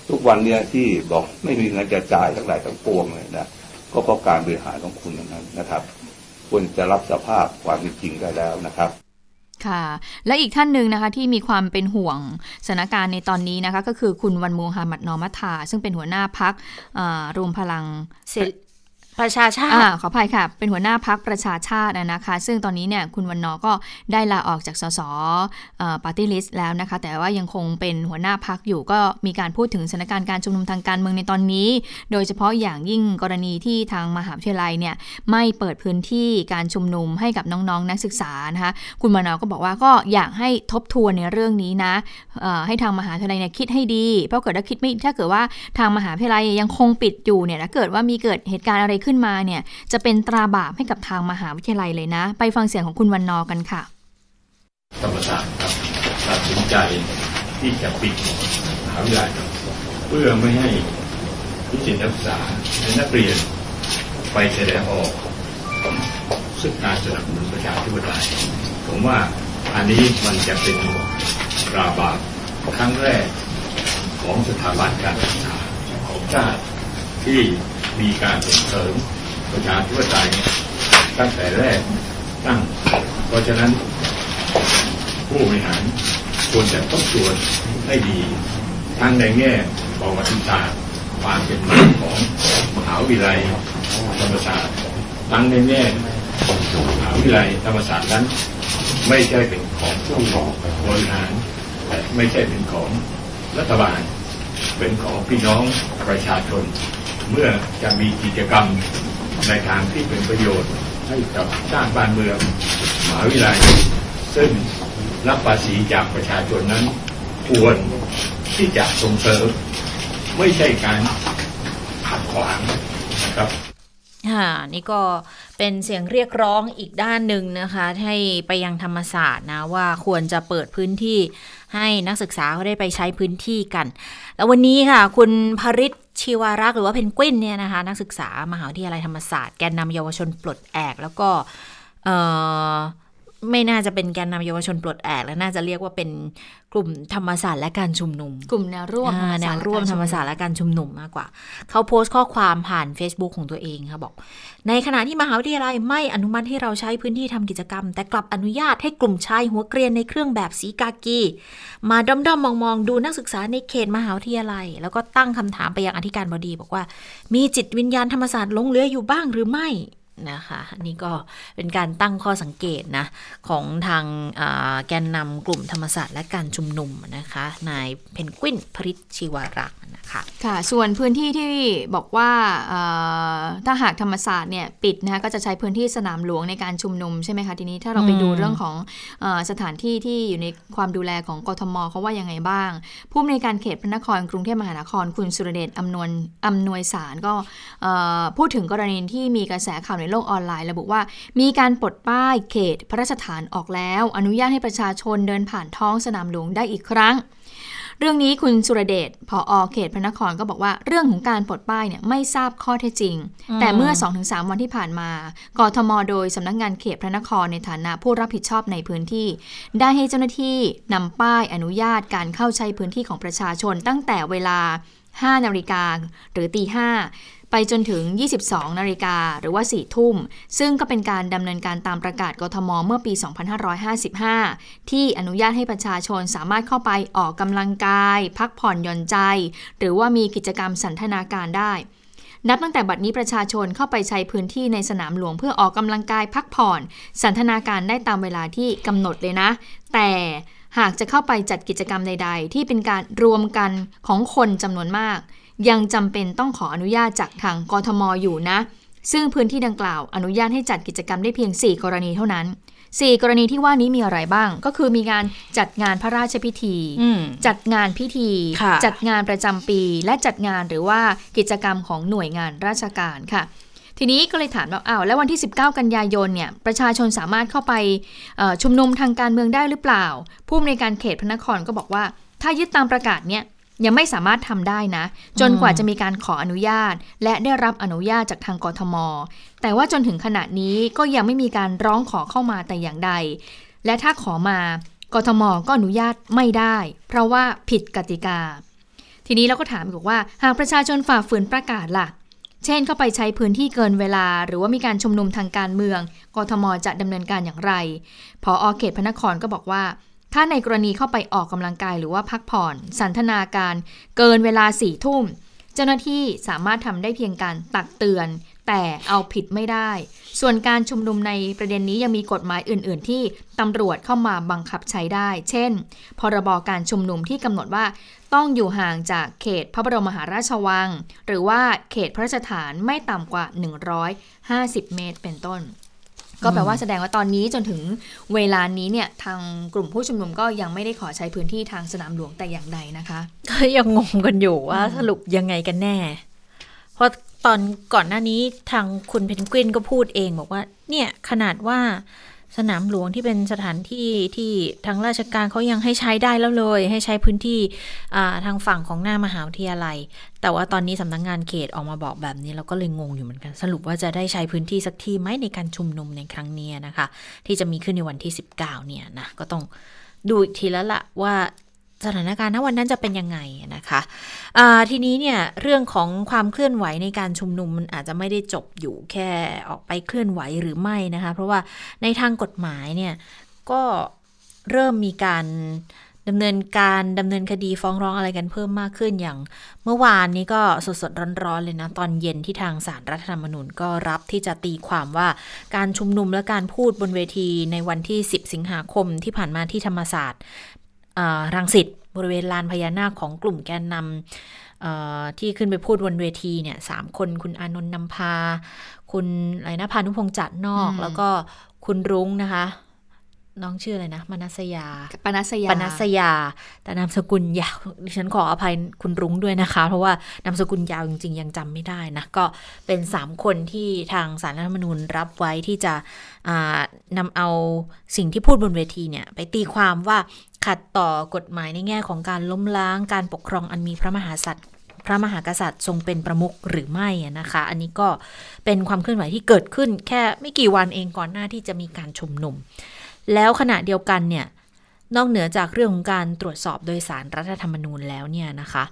ทุกวันเนี่ยที่บอกไม่มีเงินจะจ่ายทั้งหลายทั้งปวงเลยนะก็เพราะการบริหารของคุณนั้นนะครับควรจะรับสภาพความจริงได้แล้วนะครับ ค่ะ และอีกท่านหนึ่งนะคะที่มีความเป็นห่วงสถานการณ์ในตอนนี้นะคะก็คือคุณวันมูฮัมหมัดนอมัทา ซึ่งเป็นหัวหน้าพักรวมพลัง ประชาชาติขออภัยค่ะ เป็นหัวหน้าพักประชาชาตินะคะ ซึ่งตอนนี้เนี่ยคุณวันนอก็ได้ลาออกจากสสปาร์ตี้ลิสต์แล้วนะคะ แต่ว่ายังคงเป็นหัวหน้าพักอยู่ก็มีการพูดถึงสถานการณ์การชุมนุมทางการเมืองในตอนนี้ โดยเฉพาะอย่างยิ่งกรณีที่ทางมหาวิทยาลัยเนี่ยไม่เปิดพื้นที่การชุมนุมให้กับน้องๆนนักศึกษานะคะ คุณวันนอก็บอกว่าก็อยากให้ทบทวนในเรื่องนี้นะให้ทางมหาวิทยาลัยเนี่ยคิดให้ดี เพราะเกิดถ้าคิดไม่ถ้าเกิดว่าทางมหาวิทยาลัยยังคงปิดอยู่เนี่ยถ้าเกิดว่ามีเกิดเหตุการณ์อะไรขึ้นมาเนี่ยจะเป็นตราบาปให้กับทางมหาวิทยาลัยเลยนะ ไปฟังเสียงของคุณวันนอกันค่ะธรรมศาสตร์ครับตัดสินใจที่จะปิดมหาวิทยาลัยเพื่อไม่ให้ผู้ศิษย์นักศึกษาและนักเรียนไปแสดงออกซึ่งการสนับสนุนประชาธิปไตยผมว่าอันนี้มันจะเป็นตราบาปครั้งแรกของสถาบันการศึกษาของชาติที่ มีการส่งเสริมประชาธิปไตยตั้งแต่แรกตั้ง เพราะฉะนั้นผู้บริหารควรจะต้องตรวจให้ดี ทั้งในแง่ประวัติศาสตร์ความเป็นมาของมหาวิทยาลัยธรรมศาสตร์ทั้งในแง่มหาวิทยาลัยธรรมศาสตร์นั้น ไม่ใช่เป็นของผู้บริหารแต่ไม่ใช่เป็นของรัฐบาล เป็นของพี่น้องประชาชน เมื่อจะมีกิจกรรมในทางที่เป็นประโยชน์ให้กับสร้างบ้านเมืองมหาวิทยาลัย ซึ่งรับภาษีจากประชาชนนั้น ควรที่จะส่งเสริมไม่ใช่การขัดขวางนะครับค่ะนี่ก็เป็นเสียงเรียกร้องอีกด้านหนึ่งนะคะ ให้ไปยังธรรมศาสตร์นะว่าควรจะเปิดพื้นที่ให้นักศึกษาเขาได้ไปใช้พื้นที่กัน แล้ววันนี้ค่ะ คุณภริศ ชีวารักษ์หรือว่าเพนกวินเนี่ยนะคะนักศึกษามหาวิทยาลัยธรรมศาสตร์แกนนำเยาวชนปลดแอกแล้วก็ ไม่น่าจะเป็นแกนนำเยาวชนปลดแอกแล้วน่าจะเรียกว่าเป็นกลุ่มธรรมศาสตร์และการชุมนุม กลุ่มแนวร่วมแนวร่วมธรรมศาสตร์และการชุมนุมมากกว่า เขาโพสต์ข้อความผ่าน Facebook ของตัวเองค่ะบอก ในขณะที่มหาวิทยาลัยไม่อนุมัติให้เราใช้พื้นที่ทำกิจกรรม แต่กลับอนุญาตให้กลุ่มชายหัวเกรียนในเครื่องแบบสีกากี มาด้อมๆมองๆดูนักศึกษาในเขตมหาวิทยาลัย แล้วก็ตั้งคำถามไปยังอธิการบดี บอกว่า มีจิตวิญญาณธรรมศาสตร์ลงเหลืออยู่บ้างหรือไม่ นะคะนี่ก็เป็นการตั้งข้อสังเกตนะของทางแกนนำกลุ่มธรรมศาสตร์และการชุมนุมนะคะนายเพนกวินพริชชิวรักษ์นะคะค่ะส่วนพื้นที่ที่บอกว่าถ้าหากธรรมศาสตร์เนี่ยปิดนะคะก็จะใช้พื้นที่สนามหลวงในการชุมนุมใช่ไหมคะทีนี้ถ้าเราไปดูเรื่องของอสถานที่ที่อยู่ในความดูแลของกทมเขาว่ายังไงบ้าง ผู้อำนวยการเขตพระนครกรุงเทพมหานครคุณสุรเดชอำนวยอำนวยสารก็พูดถึงกรณีที่มีกระแสข่าวในในโลกออนไลน์ระบุว่า มีการปลดป้ายเขตพระราชฐานออกแล้ว อนุญาตให้ประชาชนเดินผ่านท้องสนามหลวงได้อีกครั้ง เรื่องนี้คุณสุรเดชพออเขตพระนครก็บอกว่าเรื่องของการปลดป้ายเนี่ยไม่ทราบข้อเท็จจริง แต่เมื่อ 2-3 วันที่ผ่านมากทมโดยสำนักงงานเขตพระนครในฐานะผู้รับผิดชอบในพื้นที่ ได้ให้เจ้าหน้าที่นำป้ายอนุญาตการเข้าใช้พื้นที่ของประชาชนตั้งแต่เวลา5นาฬิกาหรือตีห้า ไปจนถึง 22 นาฬิกาหรือว่า 4 ทุ่ม ซึ่งก็เป็นการดำเนินการตามประกาศกทมเมื่อปี 2555 ที่อนุญาตให้ประชาชนสามารถเข้าไปออกกำลังกาย พักผ่อนหย่อนใจ หรือว่ามีกิจกรรมสันทนาการได้นับตั้งแต่บัดนี้ประชาชนเข้าไปใช้พื้นที่ในสนามหลวงเพื่อออกกำลังกายพักผ่อน สันทนาการได้ตามเวลาที่กำหนดเลยนะ แต่หากจะเข้าไปจัดกิจกรรมใด ๆ ที่เป็นการรวมกันของคนจำนวนมาก ยังจำเป็นต้องขออนุญาตจากทางกทมอยู่นะ ซึ่งพื้นที่ดังกล่าวอนุญาตให้จัดกิจกรรมได้เพียง 4 กรณีเท่านั้น4กรณีที่ว่านี้มีอะไรบ้าง ก็คือมีการจัดงานพระราชพิธี จัดงานพิธี จัดงานประจำปี และจัดงานหรือว่ากิจกรรมของหน่วยงานราชการค่ะ ทีนี้ก็เลยถามว่าอ้าวแล้ววันที่ 19 กันยายนเนี่ยประชาชนสามารถเข้าไปชุมนุมทางการเมืองได้หรือเปล่า ผู้อำนวยการเขตพระนครก็บอกว่า ถ้ายึดตามประกาศเนี่ย ยังไม่สามารถทำได้นะ จนกว่าจะมีการขออนุญาต และได้รับอนุญาตจากทางกทม แต่ว่าจนถึงขณะนี้ก็ยังไม่มีการร้องขอเข้ามาแต่อย่างใด และถ้าขอมากทมก็อนุญาตไม่ได้ เพราะว่าผิดกติกา ทีนี้เราก็ถามบอกว่า หากประชาชนฝ่าฝืนประกาศล่ะ เช่นเข้าไปใช้พื้นที่เกินเวลา หรือว่ามีการชุมนุมทางการเมืองกทมจะดำเนินการอย่างไร พออเขตพระนครก็บอกว่า ถ้าในกรณีเข้าไปออกกำลังกายหรือว่าพักผ่อน สันทนาการเกินเวลาสี่ทุ่ม เจ้าหน้าที่สามารถทำได้เพียงการตักเตือน แต่เอาผิดไม่ได้ ส่วนการชุมนุมในประเด็นนี้ยังมีกฎหมายอื่น ๆ ที่ตำรวจเข้ามาบังคับใช้ได้ เช่น พรบการชุมนุมที่กำหนดว่าต้องอยู่ห่างจากเขตพระบรมมหาราชวัง หรือว่าเขตพระราชฐานไม่ต่ำกว่า 150 เมตรเป็นต้น ก็แปลว่าแสดงว่าตอนนี้จนถึงเวลานี้เนี่ยทางกลุ่มผู้ชุมนุมก็ยังไม่ได้ขอใช้พื้นที่ทางสนามหลวงแต่อย่างใดนะคะก็ยังงงกันอยู่ว่าสรุปยังไงกันแน่ เพราะตอนก่อนหน้านี้ทางคุณเพนกวินก็พูดเองบอกว่า เนี่ยขนาดว่า สนามหลวงที่เป็นสถานที่ที่ทางราชการเขายังให้ใช้ได้แล้วเลย ให้ใช้พื้นที่ทางฝั่งของหน้ามหาวิทยาลัย แต่ว่าตอนนี้สำนักงงานเขตออกมาบอกแบบนี้เราก็เลยงงอยู่เหมือนกัน สรุปว่าจะได้ใช้พื้นที่สักที่ไหมในการชุมนุมในครั้งนี้นะคะ ที่จะมีขึ้นในวันที่ 19 เนี่ยนะก็ต้องดูอีกทีแล้วละว่า สถานการณ์ณวันนั้นจะเป็นยังไงนะคะทีนี้เนี่ยเรื่องของความเคลื่อนไหวในการชุมนุมมันอาจจะไม่ได้จบอยู่แค่ออกไปเคลื่อนไหวหรือไม่นะคะ เพราะว่าในทางกฎหมายเนี่ยก็เริ่มมีการดำเนินการดำเนินคดีฟ้องร้องอะไรกันเพิ่มมากขึ้นอย่าง เมื่อวานนี้ก็สดสดร้อนๆเลยนะ ตอนเย็นที่ทางสารรัฐธรรมนูญก็รับที่จะตีความว่าการชุมนุมและการพูดบนเวทีในวันที่ 10 สิงหาคมที่ผ่านมาที่ธรรมศาสตร์ รังสิตบริเวณลานพญานาคของกลุ่มแกนนำที่ขึ้นไปพูดบนเวทีเนี่ยสามคนคุณอานนท์นำพา คุณอะไรนะพานุพงษ์จัดนอก แล้วก็คุณรุ้งนะคะ น้องชื่ออะไรนะ มนัสยา ปนัสยา ปนัสยา แต่นามสกุลยาว ดิฉันขออภัยคุณรุ้งด้วยนะคะ เพราะว่านามสกุลยาวจริง ๆ ยังจำไม่ได้นะ ก็เป็นสามคนที่ทางสารรัฐธรรมนูญรับไว้ที่จะนำเอาสิ่งที่พูดบนเวทีเนี่ย ไปตีความว่าขัดต่อกฎหมายในแง่ของการล้มล้าง การปกครองอันมีพระมหากษัตริย์พระมหากษัตริย์ทรงเป็นประมุขหรือไม่นะคะ อันนี้ก็เป็นความเคลื่อนไหวที่เกิดขึ้นแค่ไม่กี่วันเองก่อนหน้าที่จะมีการชุมนุม แล้วขณะเดียวกันเนี่ยนอกเหนือจากเรื่องของการตรวจสอบโดยสารรัฐธรรมนูญแล้วเนี่ยนะคะ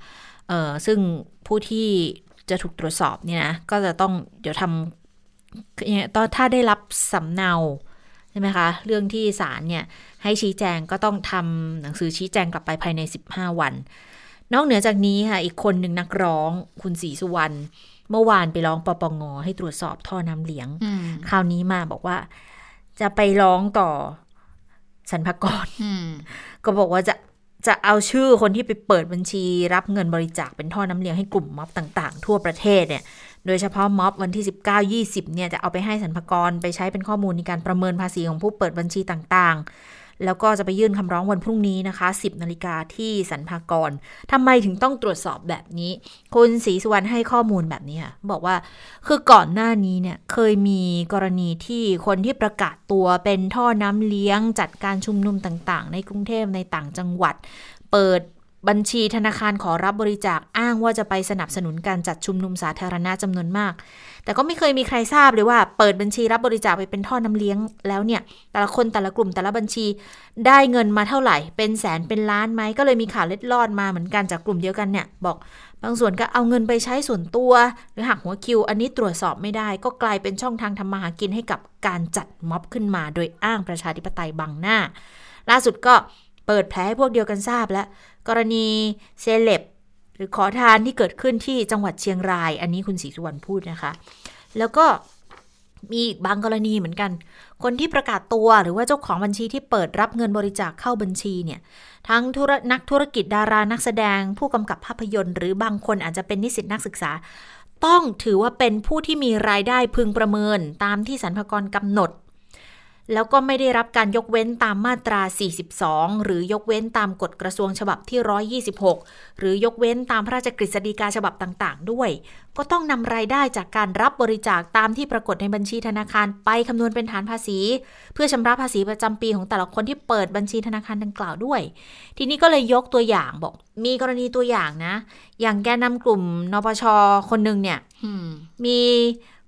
เออซึ่งผู้ที่จะถูกตรวจสอบเนี่ยนะก็จะต้องเดี๋ยวทำตอนถ้าได้รับสำเนาใช่ไหมคะเรื่องที่ศาลเนี่ยให้ชี้แจงก็ต้องทำหนังสือชี้แจงกลับไปภายใน 15 วัน นอกเหนือจากนี้ค่ะอีกคนหนึ่งนักร้องคุณศรีสุวรรณเมื่อวานไปร้องปปงให้ตรวจสอบท่อน้ำเลี้ยง คราวนี้มาบอกว่า จะไปร้องต่อ สรรพากรก็บอกว่าจะจะเอาชื่อคนที่ไปเปิดบัญชี รับเงินบริจาคเป็นท่อน้ำเลี้ยงให้กลุ่มม็อบต่างๆ ทั่วประเทศเนี่ย โดยเฉพาะม็อบวันที่ 19 20 เนี่ยจะเอาไปให้สรรพากรไปใช้เป็นข้อมูลในการประเมินภาษีของผู้เปิดบัญชีต่างๆ แล้วก็จะไปยื่นคำร้องวันพรุ่งนี้นะคะ 10 นาฬิกาที่สรรพากรทำไมถึงต้องตรวจสอบแบบนี้ คุณศรีสุวรรณให้ข้อมูลแบบนี้ค่ะบอกว่าคือก่อนหน้านี้เนี่ยเคยมีกรณีที่คนที่ประกาศตัวเป็นท่อน้ำเลี้ยงจัดการชุมนุมต่างๆ ในกรุงเทพในต่างจังหวัด เปิด บัญชีธนาคารขอรับบริจาคอ้างว่าจะไปสนับสนุนการจัดชุมนุมสาธารณะจำนวนมาก แต่ก็ไม่เคยมีใครทราบเลยว่า เปิดบัญชีรับบริจาคไปเป็นท่อน้ำเลี้ยงแล้วเนี่ย แต่ละคนแต่ละกลุ่มแต่ละบัญชี ได้เงินมาเท่าไหร่ เป็นแสนเป็นล้านไหมก็เลยมีข่าวเล็ดลอดมาเหมือนกันจากกลุ่มเดียวกันเนี่ย บอกบางส่วนก็เอาเงินไปใช้ส่วนตัว หรือหักหัวคิว อันนี้ตรวจสอบไม่ได้ ก็กลายเป็นช่องทางทำมาหากินให้กับการจัดม็อบขึ้นมา โดยอ้างประชาธิปไตยบังหน้า ล่าสุดก็ เปิดแผลให้พวกเดียวกันทราบแล้ว กรณีเซเลบหรือขอทานที่เกิดขึ้นที่จังหวัดเชียงราย อันนี้คุณศรีสุวรรณพูดนะคะ แล้วก็มีอีกบางกรณีเหมือนกัน คนที่ประกาศตัวหรือว่าเจ้าของบัญชีที่เปิดรับเงินบริจาคเข้าบัญชีเนี่ย ทั้งธุรนักธุรกิจดารานักแสดง ผู้กำกับภาพยนตร์หรือบางคนอาจจะเป็นนิสิตนักศึกษา ต้องถือว่าเป็นผู้ที่มีรายได้พึงประเมินตามที่สรรพากรกำหนด แล้วก็ไม่ได้รับการยกเว้นตามมาตรา 42 หรือยกเว้นตามกฎกระทรวงฉบับที่ 126 หรือยกเว้นตามพระราชกฤษฎีกาฉบับต่าง ๆ ด้วย ก็ต้องนำรายได้จากการรับบริจาคตามที่ปรากฏในบัญชีธนาคารไปคำนวณเป็นฐานภาษี เพื่อชำระภาษีประจำปีของแต่ละคนที่เปิดบัญชีธนาคารดังกล่าวด้วย ทีนี้ก็เลยยกตัวอย่างบอก มีกรณีตัวอย่างนะ อย่างแกนนากลุ่มนปชคนหนึ่งเนี่ยมี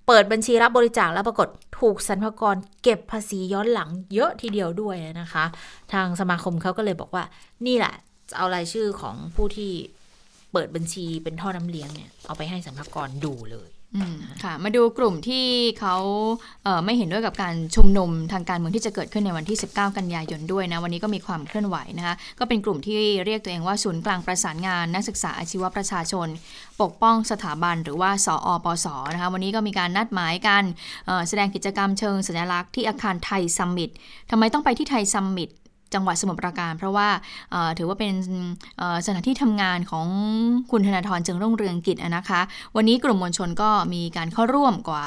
เปิดบัญชีรับบริจาคแล้วปรากฏถูกสรรพากรเก็บภาษีย้อนหลังเยอะทีเดียวด้วยนะคะ ทางสมาคมเขาก็เลยบอกว่า นี่แหละจะเอารายชื่อของผู้ที่เปิดบัญชีเป็นท่อน้ำเลี้ยงเนี่ย เอาไปให้สรรพากรดูเลย ค่ะ มาดูกลุ่มที่เขาเไม่เห็นด้วยกับการชุมนุมทางการเมืองที่จะเกิดขึ้นในวันที่ 19 กันยายนด้วยนะ วันนี้ก็มีความเคลื่อนไหวนะคะก็เป็นกลุ่มที่เรียกตัวเองว่าศูนย์กลางประสานงาน นักศึกษาอาชีวประชาชน ปกป้องสถาบันหรือว่าสออปสนะคะวันนี้ก็มีการนัดหมายกันแสดงกิจกรรมเชิงสัญลักษณ์ที่อาคารไทยซัมมิตทำไมต้องไปที่ไทยซัมมิต จังหวัดสมุทรปราการ เพราะว่าถือว่าเป็นสถานที่ทำงานของคุณธนาธรจึงรุ่งเรืองกิจนะคะ วันนี้กลุ่มมวลชนก็มีการเข้าร่วมกว่า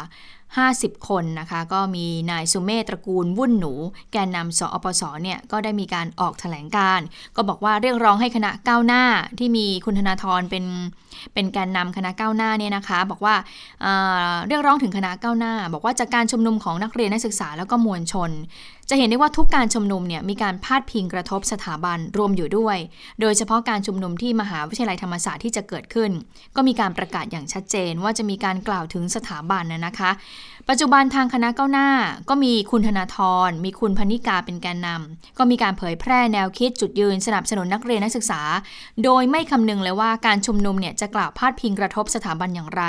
50 คนนะคะ ก็มีนายสุเมธตระกูลวุ่นหนู แกนนำสอปสเนี่ยก็ได้มีการออกแถลงการ ก็บอกว่าเรียกร้องให้คณะก้าวหน้าที่มีคุณธนาธรเป็น เป็นแกนนำคณะก้าวหน้าเนี่ยนะคะ บอกว่าเเรียกร้องถึงคณะก้าวหน้า บอกว่าจากการชุมนุมของนักเรียนนักศึกษาแล้วก็มวลชน จะเห็นได้ว่าทุกการชุมนุมเนี่ยมีการพาดพิงกระทบสถาบันรวมอยู่ด้วย โดยเฉพาะการชุมนุมที่มหาวิทยาลัยธรรมศาสตร์ที่จะเกิดขึ้น ก็มีการประกาศอย่างชัดเจนว่าจะมีการกล่าวถึงสถาบันนะนะคะ ปัจจุบันทางคณะก้าวหน้า ก็มีคุณธนาธรมีคุณพนิกาเป็นแกนนำก็มีการเผยแพร่แนวคิดจุดยืนสนับสนุนนักเรียนนักศึกษา โดยไม่คำนึงเลยว่าการชุมนุมเนี่ยจะกล่าวพาดพิงกระทบสถาบันอย่างไร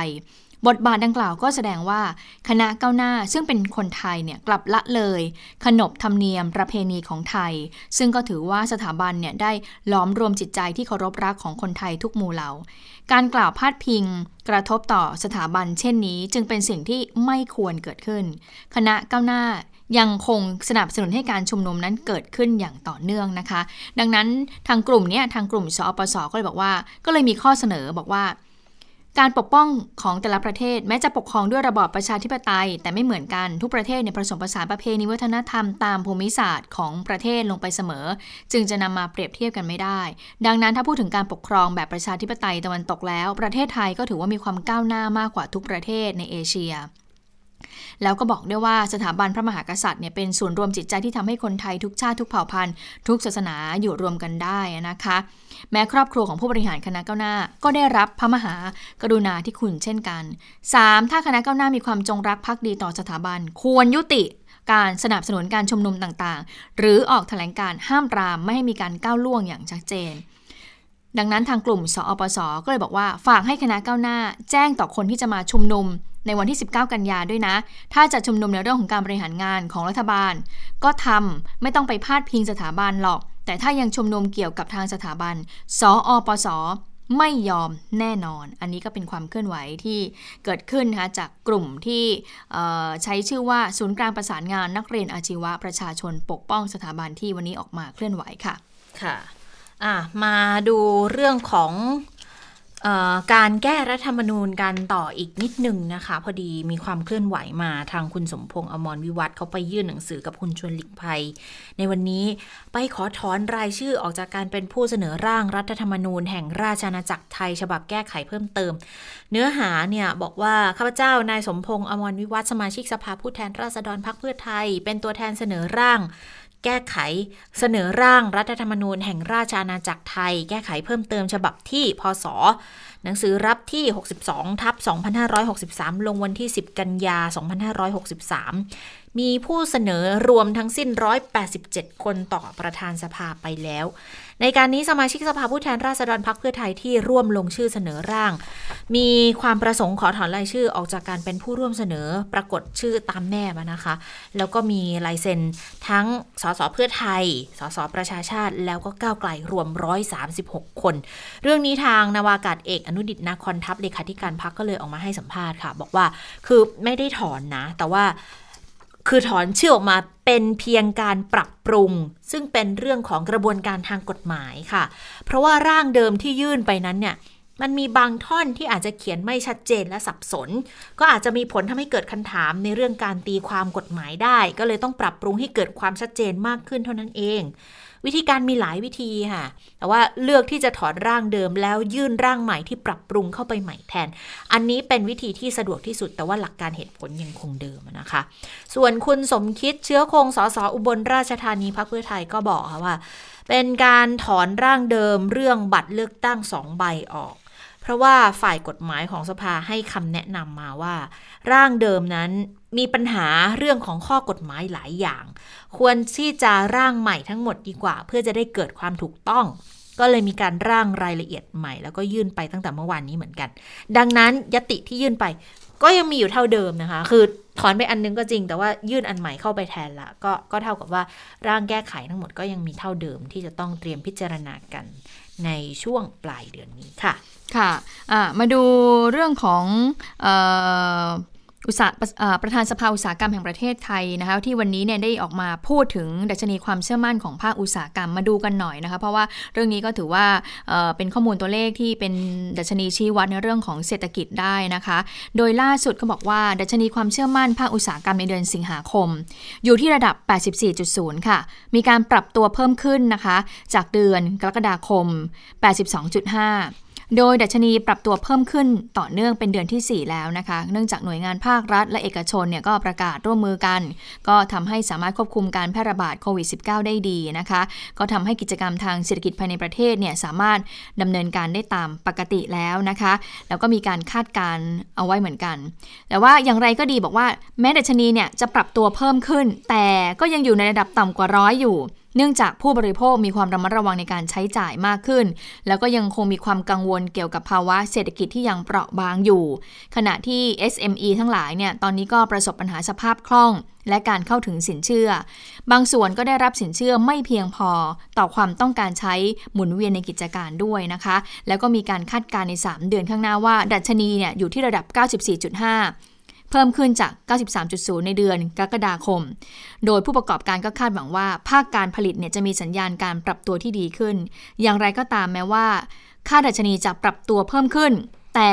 บทบาทดังกล่าวก็แสดงว่าคณะก้าวหน้าซึ่งเป็นคนไทยเนี่ยกลับละเลย ขนบธรรมเนียมประเพณีของไทย ซึ่งก็ถือว่าสถาบันเนี่ยได้ล้อมรวมจิตใจที่เคารพรักของคนไทยทุกหมู่เหล่า การกล่าวพาดพิง กระทบต่อสถาบัน เช่นนี้จึงเป็นสิ่งที่ไม่ควรเกิดขึ้น คณะก้าวหน้ายังคงสนับสนุนให้การชุมนุมนั้นเกิดขึ้นอย่างต่อเนื่องนะคะ ดังนั้นทางกลุ่มนี้ทางกลุ่มสอปสก็เลยบอกว่า ก็เลยมีข้อเสนอบอกว่า การปกป้องของแต่ละประเทศแม้จะปกครองด้วยระบอบประชาธิปไตย แต่ไม่เหมือนกันทุกประเทศเนี่ยผสมผสานประเพณีวัฒนธรรมตามภูมิศาสตร์ของประเทศลงไปเสมอ จึงจะนำมาเปรียบเทียบกันไม่ได้ ดังนั้นถ้าพูดถึงการปกครองแบบประชาธิปไตยตะวันตกแล้ว ประเทศไทยก็ถือว่ามีความก้าวหน้ามากกว่าทุกประเทศในเอเชีย แล้วก็บอกด้วยว่าสถาบันพระมหากษัตริย์เนี่ยเป็นศูนรวมจิตใจที่ทำให้คนไทยทุกชาติทุกเผ่าพันธุ์ทุกศาสนาอยู่รวมกันได้นะคะ แม้ครอบครัวของผู้บริหารคณะก้าวหน้า ก็ได้รับพระมหากรุณาที่คุณเช่นกัน 3. ถ้าคณะก้าวหน้ามีความจงรักภักดีต่อสถาบัน ควรยุติการสนับสนุนการชุมนุมต่างๆ หรือออกแถลงการห้ามปรามไม่ให้มีการก้าวล่วงอย่างชัดเจนดังนั้นทางกลุ่ม สอปส ก็เลยบอกว่า ฝากให้คณะก้าวหน้า แจ้งต่อคนที่จะมาชุมนุม ในวันที่ 19 กันยาด้วยนะ ถ้าจะชุมนุมในเรื่องของการบริหารงานของรัฐบาล ก็ทำไม่ต้องไปพาดพิงสถาบันหรอก แต่ถ้ายังชุมนุมเกี่ยวกับทางสถาบัน สออปสไม่ยอมแน่นอน อันนี้ก็เป็นความเคลื่อนไหวที่เกิดขึ้นนะคะจากกลุ่มที่ใช้ชื่อว่าศูนย์กลางประสานงานนักเรียนอาชีวะประชาชนปกป้องสถาบันที่วันนี้ออกมาเคลื่อนไหวค่ะ ค่ะ มาดูเรื่องของ การแก้รัฐธรรมนูญกันต่ออีกนิดหนึ่งนะคะ พอดีมีความเคลื่อนไหวมาทางคุณสมพงษ์อมรวิวัฒเขาไปยื่นหนังสือกับคุณชวนหลีกภัย ในวันนี้ไปขอถอนรายชื่อออกจากการเป็นผู้เสนอร่างรัฐธรรมนูญแห่งราชอาณาจักรไทย ฉบับแก้ไขเพิ่มเติม เนื้อหาเนี่ยบอกว่าข้าพเจ้านายสมพงษ์อมรวิวัฒสมาชิกสภาผู้แทนราษฎรพรรคเพื่อไทย เป็นตัวแทนเสนอร่าง แก้ไขเสนอร่างรัฐธรรมนูญแห่งราชอาณาจักรไทย แก้ไขเพิ่มเติมฉบับที่พศ หนังสือรับที่ 62 ทับ 2563 ลงวันที่ 10 กันยา 2563 มีผู้เสนอรวมทั้งสิ้น 187 คนต่อประธานสภาไปแล้ว ในการนี้สมาชิกสภาผู้แทนราษฎรพักเพื่อไทยที่ร่วมลงชื่อเสนอร่าง มีความประสงค์ขอถอนรายชื่อออกจากการเป็นผู้ร่วมเสนอปรากฏชื่อตามแนบนะคะ แล้วก็มีลายเซ็นทั้งสสเพื่อไทย สสประชาชาติ แล้วก็ก้าวไกลรวม 136 คน เรื่องนี้ทางนาวากาศเอกอนุดิตนาคอนทัพเลขาธิการพักก็เลยออกมาให้สัมภาษณ์ค่ะ บอกว่าคือไม่ได้ถอนนะ แต่ว่า คือถอนชื่อออกมาเป็นเพียงการปรับปรุง ซึ่งเป็นเรื่องของกระบวนการทางกฎหมายค่ะ เพราะว่าร่างเดิมที่ยื่นไปนั้นเนี่ยมันมีบางท่อนที่อาจจะเขียนไม่ชัดเจนและสับสน ก็อาจจะมีผลทำให้เกิดคำถามในเรื่องการตีความกฎหมายได้ ก็เลยต้องปรับปรุงให้เกิดความชัดเจนมากขึ้นเท่านั้นเอง วิธีการมีหลายวิธีค่ะ แต่ว่าเลือกที่จะถอดร่างเดิมแล้วยื่นร่างใหม่ที่ปรับปรุงเข้าไปใหม่แทน อันนี้เป็นวิธีที่สะดวกที่สุด แต่ว่าหลักการเหตุผลยังคงเดิมนะคะ ส่วนคุณสมคิดเชื้อคงสสอุบลราชธานีพรรคเพื่อไทยก็บอกค่ะว่า เป็นการถอนร่างเดิมเรื่องบัตรเลือกตั้งสองใบออกเพราะว่าฝ่ายกฎหมายของสภาให้คำแนะนำมาว่า ร่างเดิมนั้น มีปัญหาเรื่องของข้อกฎหมายหลายอย่าง ควรที่จะร่างใหม่ทั้งหมดดีกว่า เพื่อจะได้เกิดความถูกต้อง ก็เลยมีการร่างรายละเอียดใหม่ แล้วก็ยื่นไปตั้งแต่เมื่อวานนี้เหมือนกัน ดังนั้นยติที่ยื่นไป ก็ยังมีอยู่เท่าเดิมนะคะ คือถอนไปอันนึงก็จริง แต่ว่ายื่นอันใหม่เข้าไปแทนละก็ก็เท่ากับว่าร่างแก้ไขทั้งหมดก็ยังมีเท่าเดิมที่จะต้องเตรียมพิจารณากันในช่วงปลายเดือนนี้ค่ะ ค่ะะมาดูเรื่องของออ ตสาประธานสภาอุตสาหกรรมแห่งประเทศไทยนะคะที่วันนี้เนี่ยได้ออกมาพูดถึงดัชนีความเชื่อมั่นของภาคอุตสาหกรรมมาดูกันหน่อยนะคะเพราะว่าเรื่องนี้ก็ถือว่าเป็นข้อมูลตัวเลขที่เป็นดัชนีชี้วัดในเรื่องของเศรษฐกิจได้นะคะ โดยล่าสุดก็บอกว่าดัชนีความเชื่อมั่นภาคอุตสาหกรรมในเดือนสิงหาคม อยู่ที่ระดับ 84.0 ค่ะ มีการปรับตัวเพิ่มขึ้นนะคะ จากเดือนกรกฎาคม 82.5 โดยดัชนีปรับตัวเพิ่มขึ้นต่อเนื่องเป็นเดือนที่ 4 แล้วนะคะ เนื่องจากหน่วยงานภาครัฐ และเอกชนเนี่ยก็ประกาศร่วมมือกัน ก็ทำให้สามารถควบคุมการแพร่ระบาดโควิด -19 ได้ดีนะคะ ก็ทำให้กิจกรรมทางเศรษฐกิจภายในประเทศเนี่ยสามารถดำเนินการได้ตามปกติแล้วนะคะ แล้วก็มีการคาดการเอาไว้เหมือนกัน แต่ว่าอย่างไรก็ดีบอกว่าแม้ดัชนีเนี่ยจะปรับตัวเพิ่มขึ้น แต่ก็ยังอยู่ในระดับต่ำกว่าร้อยอยู่ เนื่องจากผู้บริโภคมีความระมัดระวังในการใช้จ่ายมากขึ้น แล้วก็ยังคงมีความกังวลเกี่ยวกับภาวะเศรษฐกิจที่ยังเปราะบางอยู่ ขณะที่ SME ทั้งหลายเนี่ยตอนนี้ก็ประสบปัญหาสภาพคล่อง และการเข้าถึงสินเชื่อ บางส่วนก็ได้รับสินเชื่อไม่เพียงพอต่อความต้องการใช้หมุนเวียนในกิจการด้วยนะคะ แล้วก็มีการคาดการณ์ใน 3 เดือนข้างหน้าว่า ดัชนีเนี่ยอยู่ที่ระดับ 94.5 เพิ่มขึ้นจาก 93.0 ในเดือนกรกฎาคม โดยผู้ประกอบการก็คาดหวังว่า ภาคการผลิตเนี่ยจะมีสัญญาณการปรับตัวที่ดีขึ้น อย่างไรก็ตามแม้ว่า ค่าดัชนีจะปรับตัวเพิ่มขึ้น แต่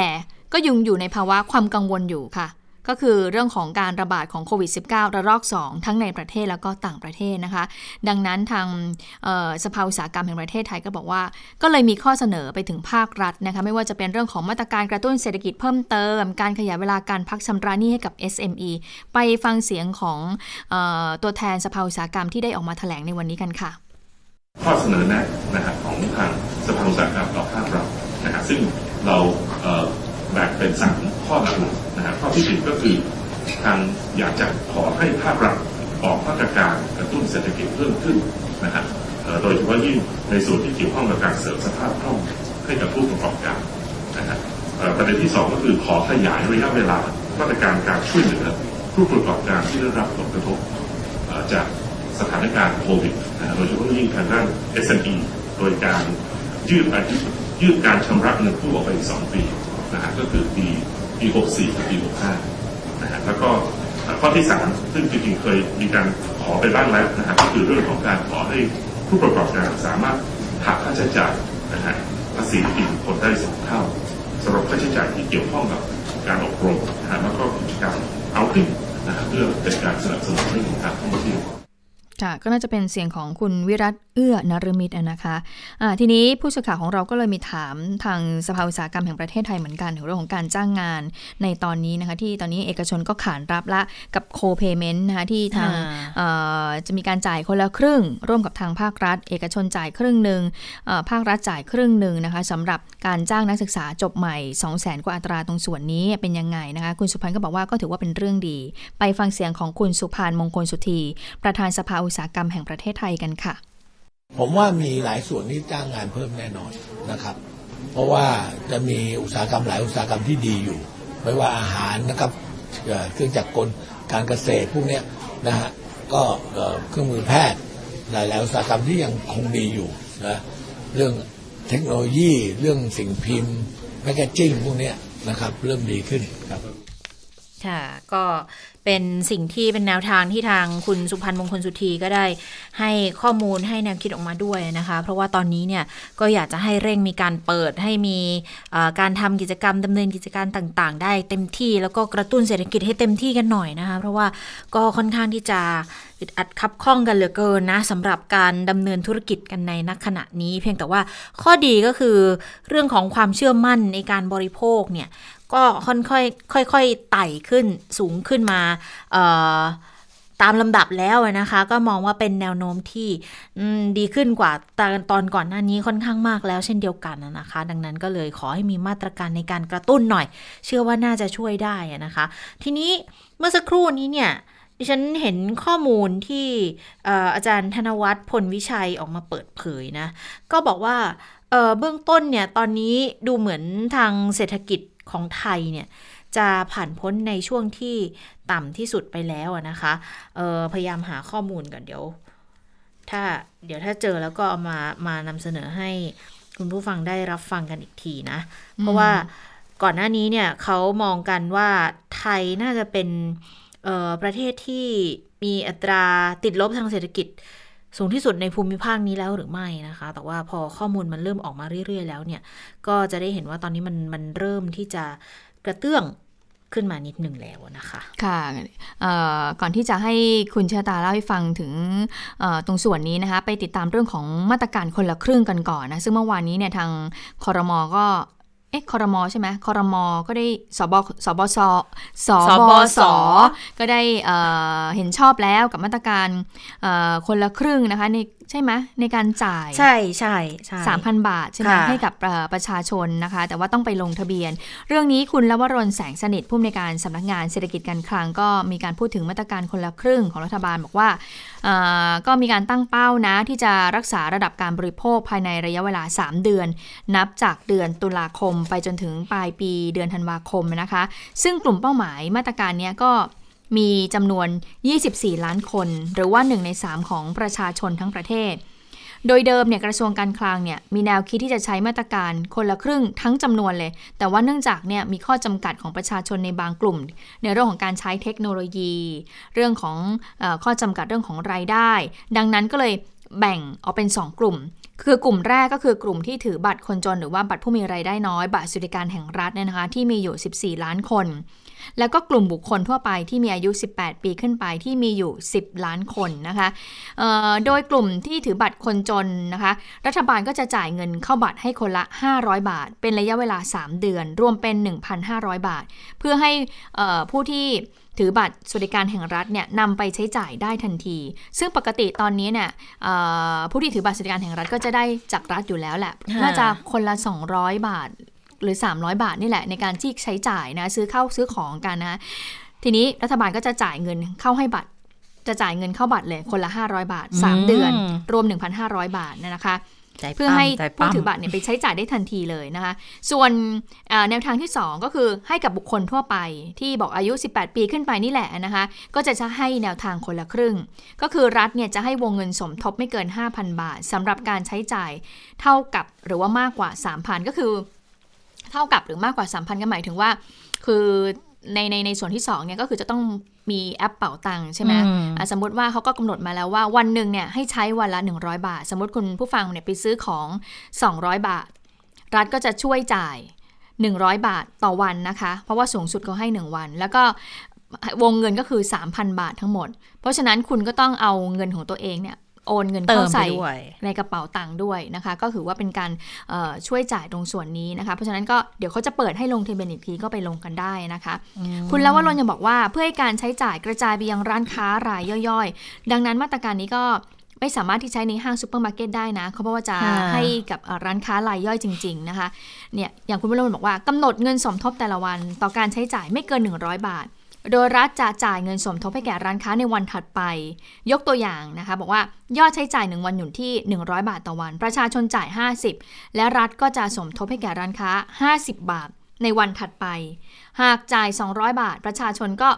ก็ยังอยู่ในภาวะความกังวลอยู่ค่ะ ก็คือเรื่องของการระบาดของโควิด -19 ระลอก 2 ทั้งในประเทศแล้วก็ต่างประเทศนะคะ ดังนั้นทางสภาอุตสาหกรรมแห่งประเทศไทยก็บอกว่า ก็เลยมีข้อเสนอไปถึงภาครัฐนะคะไม่ว่าจะเป็นเรื่องของมาตรการกระตุ้นเศรษฐกิจเพิ่มเติม การขยายเวลาการพักชำระหนี้ให้กับ SME ไปฟังเสียงของออตัวแทนสภาอุตสาหกรรมที่ได้ออกมาแถลงในวันนี้กันค่ะ ข้อเสนอแนะนะครับของทางสภาอุตสาหกรรมต่อภาครัฐนะครับซึ่งเราแบ่งเป็นสามข้อหลัก ๆนะครับข้อที่หนึ่งก็คือทางอยากจะขอให้ภาครัฐออกมาตรการกระตุ้นเศรษฐกิจเพิ่มขึ้นนะครับโดยเฉพาะยิ่งในส่วนที่เกี่ยวข้องกับการเสริมสภาพคล่องให้กับผู้ประกอบการนะครับประเด็นที่สองก็คือขอขยายระยะเวลามาตรการการช่วยเหลือผู้ประกอบการที่ได้รับผลกระทบจากสถานการณ์โควิดโดยเฉพาะยิ่งทางด้าน SME โดยการยืดอายุยืดการชำระเงินผู้ออกไปอีกสองปีนะฮะก็คือปี ปี 64 กับปี 65 นะฮะแล้วก็ข้อที่ 3 ซึ่งจริงๆเคยมีการขอไปบ้างแล้วนะฮะก็คือเรื่องของการขอให้ผู้ประกอบการสามารถหักค่าใช้จ่ายนะฮะภาษีอินคนได้สองเท่าสำหรับค่าใช้จ่ายที่เกี่ยวข้องกับการอบรมนะฮะแล้วก็กิจกรรมเอาติ้งนะฮะเพื่อเป็นการสนับสนุนเรื่องของการท่องเที่ยว ค่ะก็น่าจะเป็นเสียงของคุณวิรัตเอื้อนรมิตรนะคะะทีนี้ผู้สื่อข่าวของเราก็เลยมีถามทางสภาอุตสาหกรรมแห่งประเทศไทยเหมือนกันถึงเรื่องของการจ้างงานในตอนนี้นะคะที่ตอนนี้เอกชนก็ขานรับละกับโคเ a เมนต์นะคะที่ทางจะมีการจ่ายคนละครึ่ง ร่วมกับทางภาครัฐ เอกชนจ่ายครึ่งหนึ่งภาครัฐจ่ายครึ่งหนึ่งนะคะสำหรับการจ้างนักศึกษาจบใหม่ 2 0 0 0 0 0กว่าอัตราตรงส่วนนี้เป็นยังไงนะคะคุณสุพันธ์ก็บอกว่าก็ถือว่าเป็นเรื่องดี ไปฟังเสียงของคุณสุพันธ์มงคลสุธีประธานสภาอุตสาหกรรมแห่งประเทศไทยกันค่ะ ผมว่ามีหลายส่วนที่จ้างงานเพิ่มแน่นอนนะครับ เพราะว่าจะมีอุตสาหกรรมหลายอุตสาหกรรมที่ดีอยู่ ไม่ว่าอาหารนะครับเครื่องจักรกลการเกษตรพวกนี้นะฮะก็เครื่องมือแพทย์หลาย ๆ อุตสาหกรรมที่ยังคงดีอยู่นะเรื่องเทคโนโลยีเรื่องสิ่งพิมพ์แพคเกจิ้งพวกนี้นะครับ เริ่มดีขึ้นครับ ค่ะ ก็ เป็นสิ่งที่เป็นแนวทางที่ทางคุณสุพันธ์มงคลสุธีก็ได้ให้ข้อมูลให้แนวคิดออกมาด้วยนะคะ เพราะว่าตอนนี้เนี่ยก็อยากจะให้เร่งมีการเปิดให้มีการทำกิจกรรมดำเนินกิจการต่างๆ ได้เต็มที่แล้วก็กระตุ้นเศรษฐกิจให้เต็มที่กันหน่อยนะคะเพราะว่าก็ค่อนข้างที่จะอึดอัดคับข้องกันเหลือเกินนะสำหรับการดำเนินธุรกิจกันในนักขณะนี้ เพียงแต่ว่าข้อดีก็คือเรื่องของความเชื่อมั่นในการบริโภคเนี่ย ก็ค่อยๆค่อยๆไต่ขึ้นสูงขึ้นมาตามลำดับแล้วนะคะ ก็มองว่าเป็นแนวโน้มที่ดีขึ้นกว่าตอนตอนก่อนหน้านี้ค่อนข้างมากแล้วเช่นเดียวกันนะคะ ดังนั้นก็เลยขอให้มีมาตรการในการกระตุ้นหน่อย เชื่อว่าน่าจะช่วยได้นะคะ ทีนี้เมื่อสักครู่นี้เนี่ยดิฉันเห็นข้อมูลที่อาจารย์ธนวัฒน์พลวิชัยออกมาเปิดเผยนะ ก็บอกว่าเบื้องต้นเนี่ยตอนนี้ดูเหมือนทางเศรษฐกิจ ของไทยเนี่ยจะผ่านพ้นในช่วงที่ต่ำที่สุดไปแล้วนะคะพยายามหาข้อมูลก่อนเดี๋ยว ถ้าเดี๋ยวถ้าเจอแล้วก็เอามามานำเสนอให้คุณผู้ฟังได้รับฟังกันอีกทีนะ เพราะว่าก่อนหน้านี้เนี่ยเขามองกันว่าไทยน่าจะเป็นประเทศที่มีอัตราติดลบทางเศรษฐกิจ สูงที่สุดในภูมิภาคนี้แล้วหรือไม่นะคะ แต่ว่าพอข้อมูลมันเริ่มออกมาเรื่อย ๆ แล้วเนี่ย ก็จะได้เห็นว่าตอนนี้มันมันเริ่มที่จะกระเตื้องขึ้นมานิดหนึ่งแล้วนะคะ ค่ะก่อนที่จะให้คุณชาตาเล่าให้ฟังถึงตรงส่วนนี้นะคะ ไปติดตามเรื่องของมาตรการคนละครึ่งกันก่อนนะ ซึ่งเมื่อวานนี้เนี่ยทางคอรมอก็ อ๊ะคอรมอใช่ไหมคอรมอก็ได้สบสบสสบสก็ได้เห็นชอบแล้วกับมาตรการคนละครึ่งนะคะในใช่ไหมในการจ่ายใช่ใช่ใช่สามพันบาทใช่ไหมให้กับประชาชนนะคะ แต่ว่าต้องไปลงทะเบียน เรื่องนี้คุณลวรนแสงสนิทผู้อำนวยการสำนักงานเศรษฐกิจการคลังก็มีการพูดถึงมาตรการคนละครึ่งของรัฐบาลบอกว่าก็มีการตั้งเป้านะที่จะรักษาระดับการบริโภคภายในระยะเวลา 3 เดือน นับจากเดือนตุลาคมไปจนถึงปลายปีเดือนธันวาคมนะคะ ซึ่งกลุ่มเป้าหมายมาตรการนี้ก็ มีจำนวน 24 ล้านคน หรือว่า 1 ใน 3 ของประชาชนทั้งประเทศ โดยเดิมเนี่ยกระทรวงการคลังเนี่ยมีแนวคิดที่จะใช้มาตรการคนละครึ่งทั้งจำนวนเลย แต่ว่าเนื่องจากเนี่ยมีข้อจำกัดของประชาชนในบางกลุ่ม ในเรื่องของการใช้เทคโนโลยี เรื่องของอข้อจำกัดเรื่องของรายได้ ดังนั้นก็เลยแบ่งออกเป็น 2 กลุ่ม คือกลุ่มแรกก็คือกลุ่มที่ถือบัตรคนจนหรือว่าบัตรผู้มีไรายได้น้อย บัตรสวัสดิการแห่งรัฐเนี่ยนะคะที่มีอยู่ 14 ล้านคน แล้วก็กลุ่มบุคคลทั่วไปที่มีอายุ 18 ปีขึ้นไปที่มีอยู่ 10 ล้านคนนะคะโดยกลุ่มที่ถือบัตรคนจนนะคะ รัฐบาลก็จะจ่ายเงินเข้าบัตรให้คนละ 500 บาท เป็นระยะเวลา 3 เดือน รวมเป็น 1,500 บาท เพื่อให้ผู้ที่ถือบัตรสวัสดิการแห่งรัฐเนี่ยนำไปใช้จ่ายได้ทันที ซึ่งปกติตอนนี้เนี่ยผู้ที่ถือบัตรสวัสดิการแห่งรัฐก็จะได้จากรัฐอยู่แล้วแหละ น่าจะคนละ 200 บาท หรือ 300 บาทนี่แหละในการที่ใช้จ่ายนะซื้อเข้าซื้อของกันนะทีนี้รัฐบาลก็จะจ่ายเงินเข้าให้บัตร จะจ่ายเงินเข้าบัตรเลยคนละ 500 บาท 3 เดือน รวม 1,500 บาทนะคะเพื่อให้ผู้ถือบัตรเนี่ยไปใช้จ่ายได้ทันทีเลยนะคะ ส่วนแนวทางที่ 2 ก็คือให้กับบุคคลทั่วไปที่บอกอายุ 18 ปีขึ้นไปนี่แหละนะคะ ก็จะจะให้แนวทางคนละครึ่ง ก็คือรัฐเนี่ยจะให้วงเงินสมทบไม่เกิน 5,000 บาทสำหรับการใช้จ่ายเท่ากับหรือว่ามากกว่า 3,000 ก็คือ เท่ากับหรือมากกว่า 3,000 ก็หมายถึงว่า คือในในในส่วนที่2เนี่ยก็คือจะต้องมีแอปเป่าตังค์ใช่ไหมสมมติว่าเขาก็กำหนดมาแล้วว่าวันหนึ่งเนี่ยให้ใช้วันละ 100 บาท สมมติคุณผู้ฟังเนี่ยไปซื้อของ 200 บาท รัฐก็จะช่วยจ่าย 100 บาทต่อวันนะคะ เพราะว่าสูงสุดเขาให้ 1 วัน แล้วก็วงเงินก็คือ 3,000 บาททั้งหมด เพราะฉะนั้นคุณก็ต้องเอาเงินของตัวเองเนี่ย โอนเงินเข้าใส่ในกระเป๋าตังค์ด้วยนะคะ ก็ถือว่าเป็นการช่วยจ่ายตรงส่วนนี้นะคะ เพราะฉะนั้นก็เดี๋ยวเขาจะเปิดให้ลงทะเบียนอีกทีก็ไปลงกันได้นะคะ คุณแล้วว่ารนยังบอกว่าเพื่อให้การใช้จ่ายกระจายไปยังร้านค้ารายย่อยๆ ดังนั้นมาตรการนี้ก็ไม่สามารถที่ใช้ในห้างซูเปอร์มาร์เก็ตได้นะ เขาเพราะว่าจะให้กับร้านค้ารายย่อยจริง ๆ นะคะ เนี่ย อย่างคุณวิโรจน์บอกว่ากำหนดเงินสมทบแต่ละวัน ต่อการใช้จ่ายไม่เกิน 100 บาท โดยรัฐจะจ่ายเงินสมทบให้แก่ร้านค้าในวันถัดไป ยกตัวอย่างนะคะ บอกว่ายอดใช้จ่ายหนึ่งวันหยุดที่ 100 บาทต่อวัน ประชาชนจ่าย 50 และรัฐก็จะสมทบให้แก่ร้านค้า 50 บาทในวันถัดไป หากจ่าย 200 บาท ประชาชนก็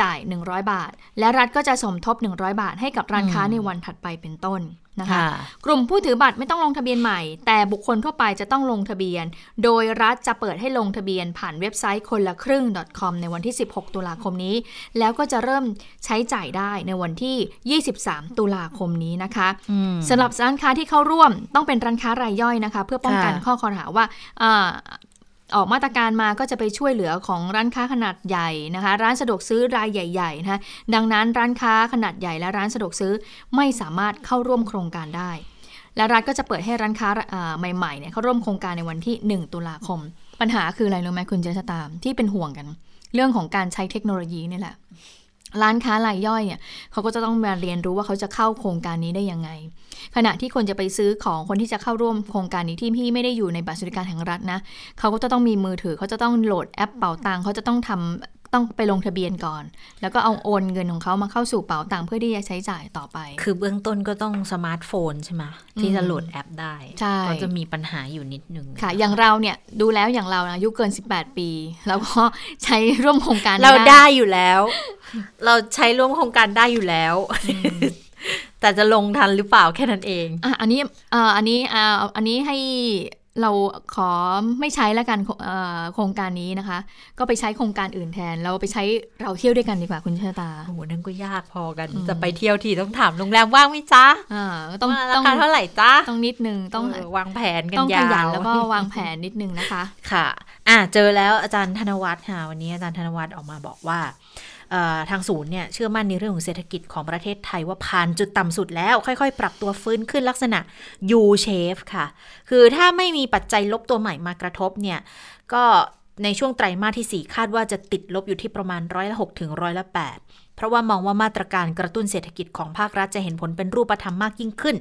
จ่าย 100 บาท และรัฐก็จะสมทบ 100 บาทให้กับร้านค้าในวันถัดไปเป็นต้นนะคะ กลุ่มผู้ถือบัตรไม่ต้องลงทะเบียนใหม่ แต่บุคคลทั่วไปจะต้องลงทะเบียน โดยรัฐจะเปิดให้ลงทะเบียนผ่านเว็บไซต์คนละครึ่ง .com ในวันที่ 16 ตุลาคมนี้ แล้วก็จะเริ่มใช้จ่ายได้ในวันที่ 23 ตุลาคมนี้นะคะสำหรับร้านค้าที่เข้าร่วมต้องเป็นร้านค้ารายย่อยนะคะ เพื่อป้องกันข้อคอรหาว่า ออกมาตรการมาก็จะไปช่วยเหลือของร้านค้าขนาดใหญ่นะคะ ร้านสะดวกซื้อรายใหญ่ๆนะคะดังนั้นร้านค้าขนาดใหญ่และร้านสะดวกซื้อไม่สามารถเข้าร่วมโครงการได้ และรัฐก็จะเปิดให้ร้านค้าใหม่ๆเนี่ยเข้าร่วมโครงการในวันที่ 1 ตุลาคม ปัญหาคืออะไรรู้ไหมคุณเจษตามที่เป็นห่วงกัน เรื่องของการใช้เทคโนโลยีนี่แหละ ร้านค้ารายย่อยเนี่ยเขาก็จะต้องมาเรียนรู้ว่าเขาจะเข้าโครงการนี้ได้ยังไง ขณะที่คนจะไปซื้อของคนที่จะเข้าร่วมโครงการนี้ที่พี่ไม่ได้อยู่ในบัตรสวัสดิการแห่งรัฐนะเขาก็จะต้องมีมือถือเขาจะต้องโหลดแอปเป่าตังเขาจะต้องทำ ต้องไปลงทะเบียนก่อน แล้วก็เอาโอนเงินของเขามาเข้าสู่เป๋าตังค์เพื่อที่จะใช้จ่ายต่อไป คือเบื้องต้นก็ต้องสมาร์ทโฟนใช่ไหมที่จะโหลดแอปได้ ก็จะมีปัญหาอยู่นิดนึงค่ะ อย่างเราเนี่ยดูแล้วอย่างเราอายุเกิน 18 ปี แล้วก็ใช้ร่วมโครงการเราได้อยู่แล้ว เราใช้ร่วมโครงการได้อยู่แล้วแต่จะลงทันหรือเปล่าแค่นั้นเองอะอันนี้อ่าอันนี้อ่าอันนี้ให้ เราขอไม่ใช้แล้วกันโครงการนี้นะคะ ก็ไปใช้โครงการอื่นแทน เราไปใช้เราเที่ยวด้วยกันดีกว่าคุณชะตาโอ้โหนั่นก็ยากพอกัน จะไปเที่ยวทีต้องถามโรงแรมว่างไหมจ๊ะอ่าต้องราคาเท่าไหร่จ๊ะต้องนิดนึงต้องวางแผนกันยาวต้องขยันแล้วก็วางแผนนิดนึงนะคะ ค่ะ อ่าเจอแล้วอาจารย์ธนวัฒน์ค่ะวันนี้อาจารย์ธนวัฒน์ออกมาบอกว่า ทางศูนย์เนี่ยเชื่อมั่นในเรื่องของเศรษฐกิจของประเทศไทยว่าผ่านจุดต่ำสุดแล้ว ค่อยๆ ปรับตัวฟื้นขึ้นลักษณะ U shape ค่ะ คือถ้าไม่มีปัจจัยลบตัวใหม่มากระทบเนี่ยก็ในช่วงไตรมาสที่ 4 คาดว่าจะติดลบอยู่ที่ประมาณร้อยละ6ถึงร้อยละ8 เพราะว่ามองว่ามาตรการกระตุ้นเศรษฐกิจของภาครัฐจะเห็นผลเป็นรูปธรรมมากยิ่งขึ้น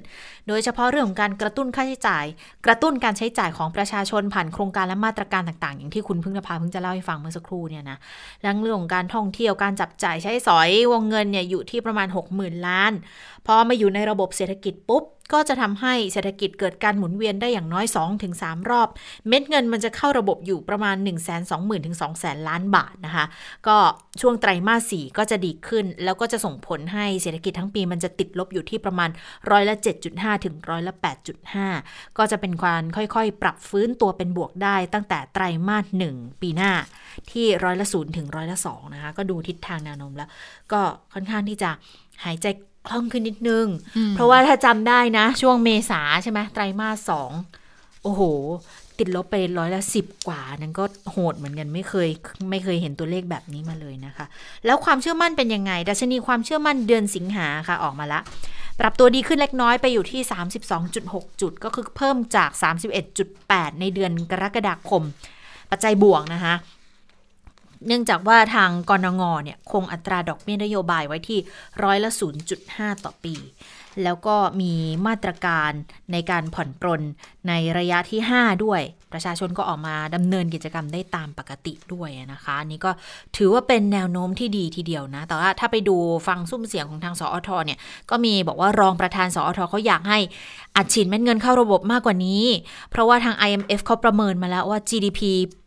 โดยเฉพาะเรื่องของการกระตุ้นค่าใช้จ่าย กระตุ้นการใช้จ่ายของประชาชนผ่านโครงการและมาตรการต่างๆ อย่างที่คุณพึ่งนภาเพิ่งจะเล่าให้ฟังเมื่อสักครู่เนี่ยนะเรื่องของการท่องเที่ยวการจับจ่ายใช้สอยวงเงินเนี่ยอยู่ที่ประมาณ 60,000 ล้าน พอมาอยู่ในระบบเศรษฐกิจปุ๊บ ก็จะทำให้เศรษฐกิจเกิดการหมุนเวียนได้อย่างน้อย 2-3 รอบ เม็ดเงินมันจะเข้าระบบอยู่ประมาณ 1 2 0 0 0 0ถึง2 0 0 0 0 ล้านบาทนะคะ ก็ช่วงไตรมาส 4 ก็จะดีขึ้น แล้วก็จะส่งผลให้เศรษฐกิจทั้งปีมันจะติดลบอยู่ที่ประมาณร้อยละ 7.5 ถึงร้อยละ 8.5 ก็จะเป็นการค่อยๆ ปรับฟื้นตัวเป็นบวกได้ตั้งแต่ไตรมาส 1 ปีหน้าที่ร้อยละ0ถึงร้อยละ2นะคะ ก็ดูทิศทางแนวโน้มแล้ว ก็ค่อนข้างที่จะหายใจ คล่องขึ้นนิดนึง เพราะว่าถ้าจำได้นะ ช่วงเมษาใช่ไหมไตรมาสสองโอ้โห ติดลบไปร้อยละสิบกว่านั้นก็โหดเหมือนกันไม่เคยไม่เคยเห็นตัวเลขแบบนี้มาเลยนะคะ แล้วความเชื่อมั่นเป็นยังไง ดัชนีความเชื่อมั่นเดือนสิงหาค่ะออกมาละปรับตัวดีขึ้นเล็กน้อยไปอยู่ที่ 32.6 จุด ก็คือเพิ่มจาก 31.8 ในเดือนกรกฎาคม ปัจจัยบวกนะคะ เนื่องจากว่าทางกรงงเนี่ยคงอัตราดอกเบี้ยนโยบายไว้ที่ร้อยละ 0.5 ต่อปี แล้วก็มีมาตรการในการผ่อนปรนในระยะที่ 5 ด้วย ประชาชนก็ออกมาดำเนินกิจกรรมได้ตามปกติด้วยนะคะนนี้ก็ถือว่าเป็นแนวโน้มที่ดีทีเดียวนะ แต่ว่าถ้าไปดูฟังซุ้มเสียงของทางสอทเนี่ยก็มีบอกว่ารองประธานสอทเขาอยากให้อัดฉีดเม็ดเงินเข้าระบบมากกว่านี้ เพราะว่าทาง IMF เขาประเมินมาแล้วว่า GDP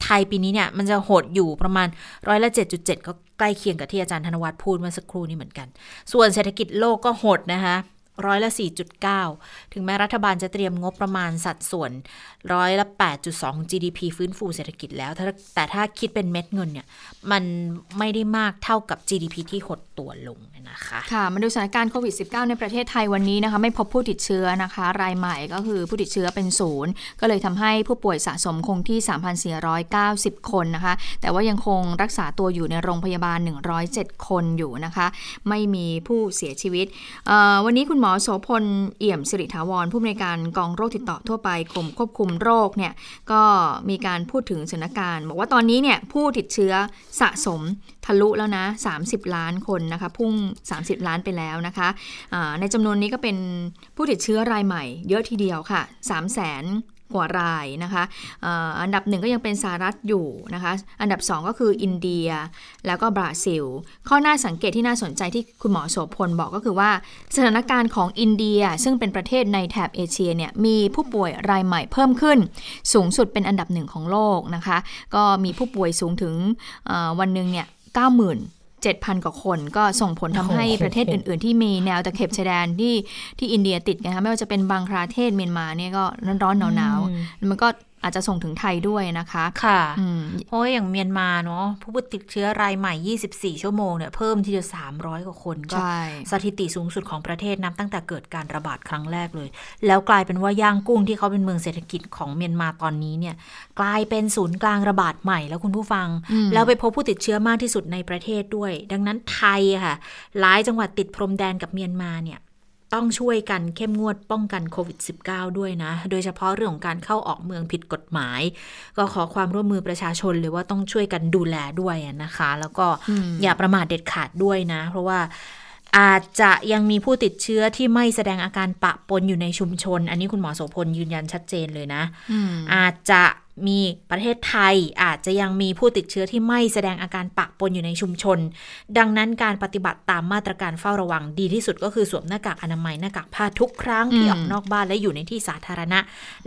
ไทยปีนี้เนี่ยมันจะหดอยู่ประมาณร้อยละ 7.7 ก็ใกล้เคียงกับที่อาจารย์ธนวัฒน์พูดเมื่อสักครู่นี้เหมือนกัน ส่วนเศรษฐกิจโลกก็หดนะคะ ร้อยละ 4.9 ถึงแม้รัฐบาลจะเตรียมงบประมาณสัดส่วนร้อยละ 8.2 GDP ฟื้นฟูเศรษฐกิจแล้ว แต่ถ้าคิดเป็นเม็ดเงินเนี่ย มันไม่ได้มากเท่ากับ GDP ที่หดตัวลงนะคะ ค่ะ มาดูสถานการณ์โควิด -19 ในประเทศไทยวันนี้นะคะ ไม่พบผู้ติดเชื้อนะคะ รายใหม่ก็คือผู้ติดเชื้อเป็นศูนย์ก็เลยทำให้ผู้ป่วยสะสมคงที่ 3,490 คนนะคะ แต่ว่ายังคงรักษาตัวอยู่ในโรงพยาบาล 107 คนอยู่นะคะ ไม่มีผู้เสียชีวิตวันนี้คุณหมอโสพลเอี่ยมสิริถาวร ผู้อำนวยการกองโรคติดต่อทั่วไปกรมควบคุมโรคเนี่ยก็มีการพูดถึงสถานการณ์บอกว่าตอนนี้เนี่ยผู้ติดเชื้อสะสมทะลุแล้วนะ 30 ล้านคนนะคะ พุ่ง 30 ล้านไปแล้วนะคะะในจำนวนนี้ก็เป็นผู้ติดเชื้อรายใหม่ เยอะทีเดียวค่ะ 3 0 0 0 0 0 กว่ารายนะคะอันดับหนึ่งก็ยังเป็นสหรัฐอยู่นะคะอันดับสองก็คืออินเดียแล้วก็บราซิล ข้อน่าสังเกตที่น่าสนใจที่คุณหมอโสพลบอกก็คือว่า สถานการณ์ของอินเดียซึ่งเป็นประเทศในแถบเอเชียเนี่ยมีผู้ป่วยรายใหม่เพิ่มขึ้น สูงสุดเป็นอันดับหนึ่งของโลกนะคะก็มีผู้ป่วยสูงถึงวันหนึ่งเนี่ย90,000 7,000 กว่าคน ก็ส่งผลทำให้ประเทศอื่น ๆ ที่มีแนวตะเข็บชายแดนที่ที่อินเดียติดนะคะไม่ว่าจะเป็นบางประเทศเมียนมาเนี่ยก็ร้อนๆหนาวๆมันก็ อาจจะส่งถึงไทยด้วยนะคะค่ะเพราะอย่างเมียนมาเนาะผู้ติดเชื้อรายใหม่ 24 ชั่วโมงเนี่ยเพิ่มที่จะ 300 กว่าคนก็สถิติสูงสุดของประเทศนับตั้งแต่เกิดการระบาดครั้งแรกเลย แล้วกลายเป็นว่าย่างกุ้งที่เขาเป็นเมืองเศรษฐกิจของเมียนมาตอนนี้เนี่ยกลายเป็นศูนย์กลางระบาดใหม่แล้วคุณผู้ฟัง แล้วไปพบผู้ติดเชื้อมากที่สุดในประเทศด้วย ดังนั้นไทยค่ะหลายจังหวัดติดพรมแดนกับเมียนมาเนี่ย ต้องช่วยกันเข้มงวดป้องกันโควิด -19 ด้วยนะ โดยเฉพาะเรื่องของการเข้าออกเมืองผิดกฎหมาย ก็ขอความร่วมมือประชาชนเลยว่าต้องช่วยกันดูแลด้วยนะคะ แล้วก็อย่าประมาทเด็ดขาดด้วยนะ เพราะว่าอาจจะยังมีผู้ติดเชื้อที่ไม่แสดงอาการปะปนอยู่ในชุมชน อันนี้คุณหมอโสพลยืนยันชัดเจนเลยนะ อาจจะ มีประเทศไทยอาจจะยังมีผู้ติดเชื้อที่ไม่แสดงอาการปะปนอยู่ในชุมชน ดังนั้นการปฏิบัติตามมาตรการเฝ้าระวังดีที่สุดก็คือสวมหน้ากากอนามัยหน้ากากผ้าทุกครั้งที่ออกนอกบ้านและอยู่ในที่สาธารณะ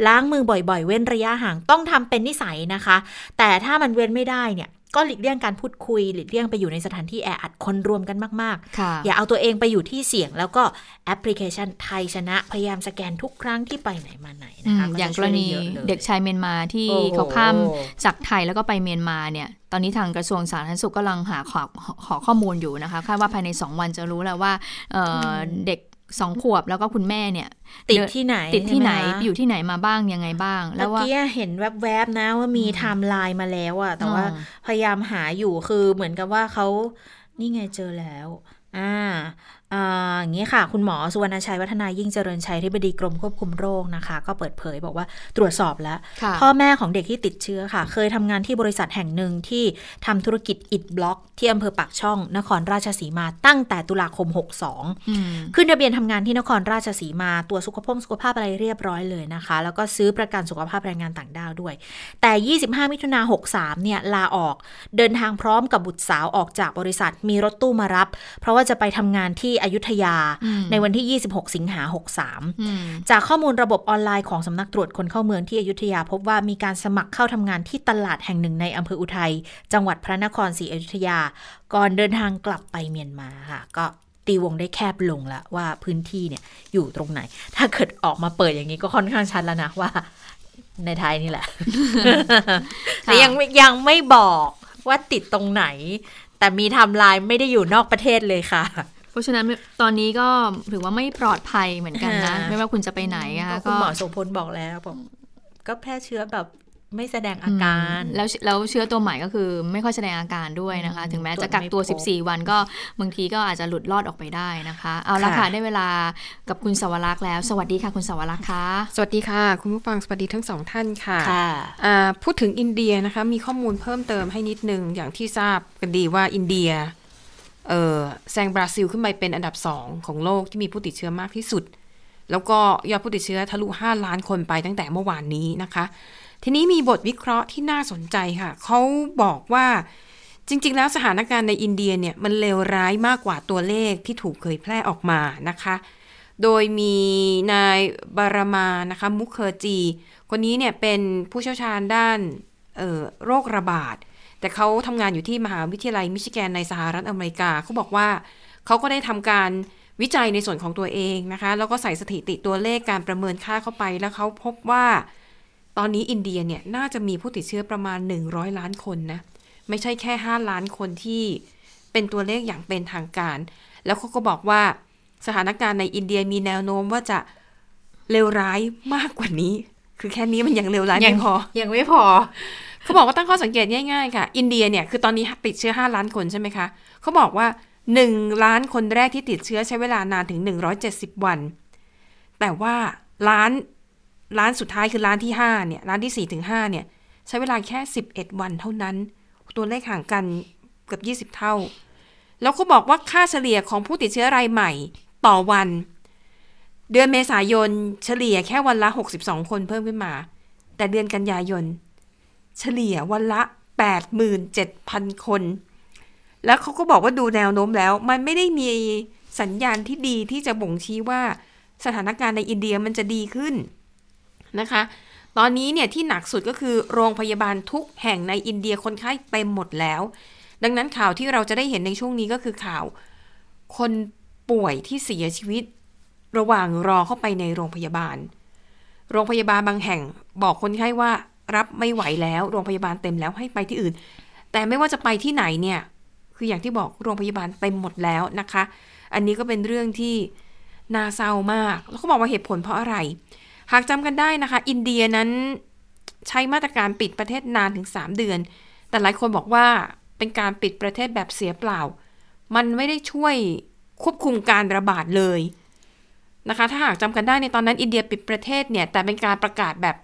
ล้างมือบ่อยๆ เว้นระยะห่างต้องทำเป็นนิสัยนะคะ แต่ถ้ามันเว้นไม่ได้เนี่ย ก็หลีกเลี่ยงการพูดคุย หลีกเลี่ยงไปอยู่ในสถานที่แออัดคนรวมกันมากๆ อย่าเอาตัวเองไปอยู่ที่เสี่ยง แล้วก็แอปพลิเคชันไทยชนะ พยายามสแกนทุกครั้งที่ไปไหนมาไหนนะคะอย่างกรณีเด็กชายเมียนมาที่เขาข้ามจากไทยแล้วก็ไปเมียนมาเนี่ยตอนนี้ทางกระทรวงสาธารณสุขกำลังหาขอขอข้อมูลอยู่นะคะคาดว่าภายใน 2 วันจะรู้แล้วว่าเด็ก สองขวบแล้วก็คุณแม่เนี่ย ติดที่ไหน ติดที่ไหนอยู่ที่ไหนมาบ้างยังไงบ้าง แล้วว่าเมื่อกี้เห็นแวบๆนะว่ามีไทม์ไลน์มาแล้วอะแต่ว่าพยายามหาอยู่คือเหมือนกับว่าเขานี่ไงเจอแล้ว อ่า อย่างนี้ค่ะ คุณหมอสุวรรณชัยวัฒนายิ่งเจริญชัยอธิบดีกรมควบคุมโรคนะคะ ก็เปิดเผยบอกว่าตรวจสอบแล้ว พ่อแม่ของเด็กที่ติดเชื้อค่ะ เคยทำงานที่บริษัทแห่งหนึ่งที่ทำธุรกิจอิดบล็อก ที่อำเภอปากช่อง นครราชสีมาตั้งแต่ตุลาคม 62 ขึ้นทะเบียนทำงานที่นครราชสีมาตัวสุขภาพสุขภาพอะไรเรียบร้อยเลยนะคะ แล้วก็ซื้อประกันสุขภาพแรงงานต่างด้าวด้วย แต่ 25 มิถุนา63 เนี่ยลาออกเดินทางพร้อมกับบุตรสาวออกจากบริษัทมีรถตู้มารับ เพราะว่าจะไปทำงานที่อยุธยาในวันที่ 26 สิงหา 63 จากข้อมูลระบบออนไลน์ของสำนักตรวจคนเข้าเมืองที่อยุธยาพบว่ามีการสมัครเข้าทำงานที่ตลาดแห่งหนึ่งในอำเภออุทัย จังหวัดพระนครศรีอยุธยา ก่อนเดินทางกลับไปเมียนมาค่ะ ก็ตีวงได้แคบลงแล้วว่าพื้นที่เนี่ยอยู่ตรงไหน ถ้าเกิดออกมาเปิดอย่างนี้ก็ค่อนข้างชัดแล้วนะว่า ในไทยนี่แหละ แต่ยังยังไม่บอกว่าติดตรงไหน แต่มีทำลายไม่ได้อยู่นอกประเทศเลยค่ะ เพราะฉะนั้นตอนนี้ก็ถือว่าไม่ปลอดภัยเหมือนกันนะ ไม่ว่าคุณจะไปไหนนะคะคุณหมอสมพลบอกแล้วบอกก็แพร่เชื้อแบบไม่แสดงอาการ แล้วแล้วเชื้อตัวใหม่ก็คือไม่ค่อยแสดงอาการด้วยนะคะ ถึงแม้จะกักตัว 14 วันก็บางทีก็อาจจะหลุดรอดออกไปได้นะคะ เอาละค่ะได้เวลากับคุณสวรักษ์แล้ว สวัสดีค่ะ คุณสวรักษ์ค่ะ สวัสดีค่ะ คุณผู้ฟังสวัสดีทั้งสองท่านค่ะพูดถึงอินเดียนะคะ มีข้อมูลเพิ่มเติมให้นิดนึงอย่างที่ทราบกันดีว่าอินเดีย เออแซงบราซิลขึ้นไปเป็นอันดับสองของโลกที่มีผู้ติดเชื้อมากที่สุด แล้วก็ยอดผู้ติดเชื้อทะลุ 5 ล้านคนไปตั้งแต่เมื่อวานนี้นะคะ ทีนี้มีบทวิเคราะห์ที่น่าสนใจค่ะ เขาบอกว่าจริง ๆ แล้วสถานการณ์ในอินเดียเนี่ยมันเลวร้ายมากกว่าตัวเลขที่ถูกเผยแพร่ออกมานะคะ โดยมีนายบารามานะคะมุคเคอร์จี คนนี้เนี่ยเป็นผู้เชี่ยวชาญด้านโรคระบาด แต่เขาทำงานอยู่ที่มหาวิทยาลัยมิชิแกนในสหรัฐอเมริกาเขาบอกว่าเขาก็ได้ทำการวิจัยในส่วนของตัวเองนะคะ แล้วก็ใส่สถิติตัวเลขการประเมินค่าเข้าไป แล้วเขาพบว่าตอนนี้อินเดียเนี่ยน่าจะมีผู้ติดเชื้อประมาณ 100 ล้านคนนะ ไม่ใช่แค่ 5 ล้านคนที่เป็นตัวเลขอย่างเป็นทางการ แล้วเขาก็บอกว่าสถานการณ์ในอินเดียมีแนวโน้มว่าจะเลวร้ายมากกว่านี้ คือแค่นี้มันยังเลวร้ายไม่พอ ยังไม่พอ เขาบอกว่าตั้งข้อสังเกตง่ายๆค่ะ อินเดียเนี่ยคือตอนนี้ติดเชื้อ 5 ล้านคนใช่ไหมคะเขาบอกว่า 1 ล้านคนแรกที่ติดเชื้อใช้เวลานานถึง 170 วัน แต่ว่าล้านล้านสุดท้ายคือล้านที่5เนี่ยล้านที่4ถึง5เนี่ยใช้เวลาแค่ 11 วันเท่านั้น ตัวเลขห่างกันเกือบ20 เท่า แล้วเขาบอกว่าค่าเฉลี่ยของผู้ติดเชื้อรายใหม่ต่อวัน เดือนเมษายนเฉลี่ยแค่วันละ 62 คนเพิ่มขึ้นมา แต่เดือนกันยายน เฉลี่ยวันละ 87,000 คน แล้วเขาก็บอกว่าดูแนวโน้มแล้ว มันไม่ได้มีสัญญาณที่ดีที่จะบ่งชี้ว่าสถานการณ์ในอินเดียมันจะดีขึ้นนะคะ ตอนนี้เนี่ยที่หนักสุดก็คือโรงพยาบาลทุกแห่งในอินเดียคนไข้เต็มหมดแล้ว ดังนั้นข่าวที่เราจะได้เห็นในช่วงนี้ก็คือข่าว คนป่วยที่เสียชีวิต ระหว่างรอเข้าไปในโรงพยาบาล โรงพยาบาลบางแห่งบอกคนไข้ว่า รับไม่ไหวแล้ว โรงพยาบาลเต็มแล้วให้ไปที่อื่น แต่ไม่ว่าจะไปที่ไหนเนี่ย คืออย่างที่บอกโรงพยาบาลเต็มหมดแล้วนะคะ อันนี้ก็เป็นเรื่องที่น่าเศร้ามาก แล้วเขาบอกว่าเหตุผลเพราะอะไร หากจำกันได้นะคะ อินเดียนั้นใช้มาตรการปิดประเทศนานถึง 3 เดือน แต่หลายคนบอกว่าเป็นการปิดประเทศแบบเสียเปล่า มันไม่ได้ช่วยควบคุมการระบาดเลยนะคะ ถ้าหากจำกันได้ในตอนนั้นอินเดียปิดประเทศเนี่ย แต่เป็นการประกาศแบบ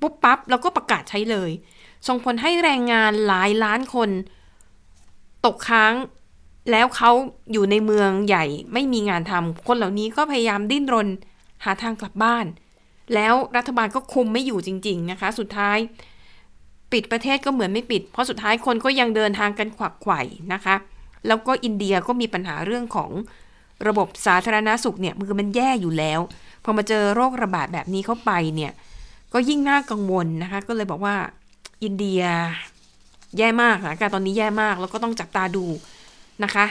ปุ๊บปั๊บแล้วก็ประกาศใช้เลย ส่งผลให้แรงงานหลายล้านคน ตกค้างแล้วเขาอยู่ในเมืองใหญ่ไม่มีงานทำคนเหล่านี้ก็พยายามดิ้นรนหาทางกลับบ้าน แล้วรัฐบาลก็คุมไม่อยู่จริง ๆนะคะ สุดท้าย ปิดประเทศก็เหมือนไม่ปิด เพราะสุดท้ายคนก็ยังเดินทางกันขวักไขว่นะคะ แล้วก็อินเดียก็มีปัญหาเรื่องของระบบสาธารณาสุขเนี่ยมือมันแย่อยู่แล้ว พอมาเจอโรคระบาดแบบนี้เข้าไปเนี่ย ก็ยิ่งน่ากังวลนะคะ ก็เลยบอกว่าอินเดียแย่มากสถานการณ์ตอนนี้แย่มาก แล้วก็ต้องจับตาดูนะคะ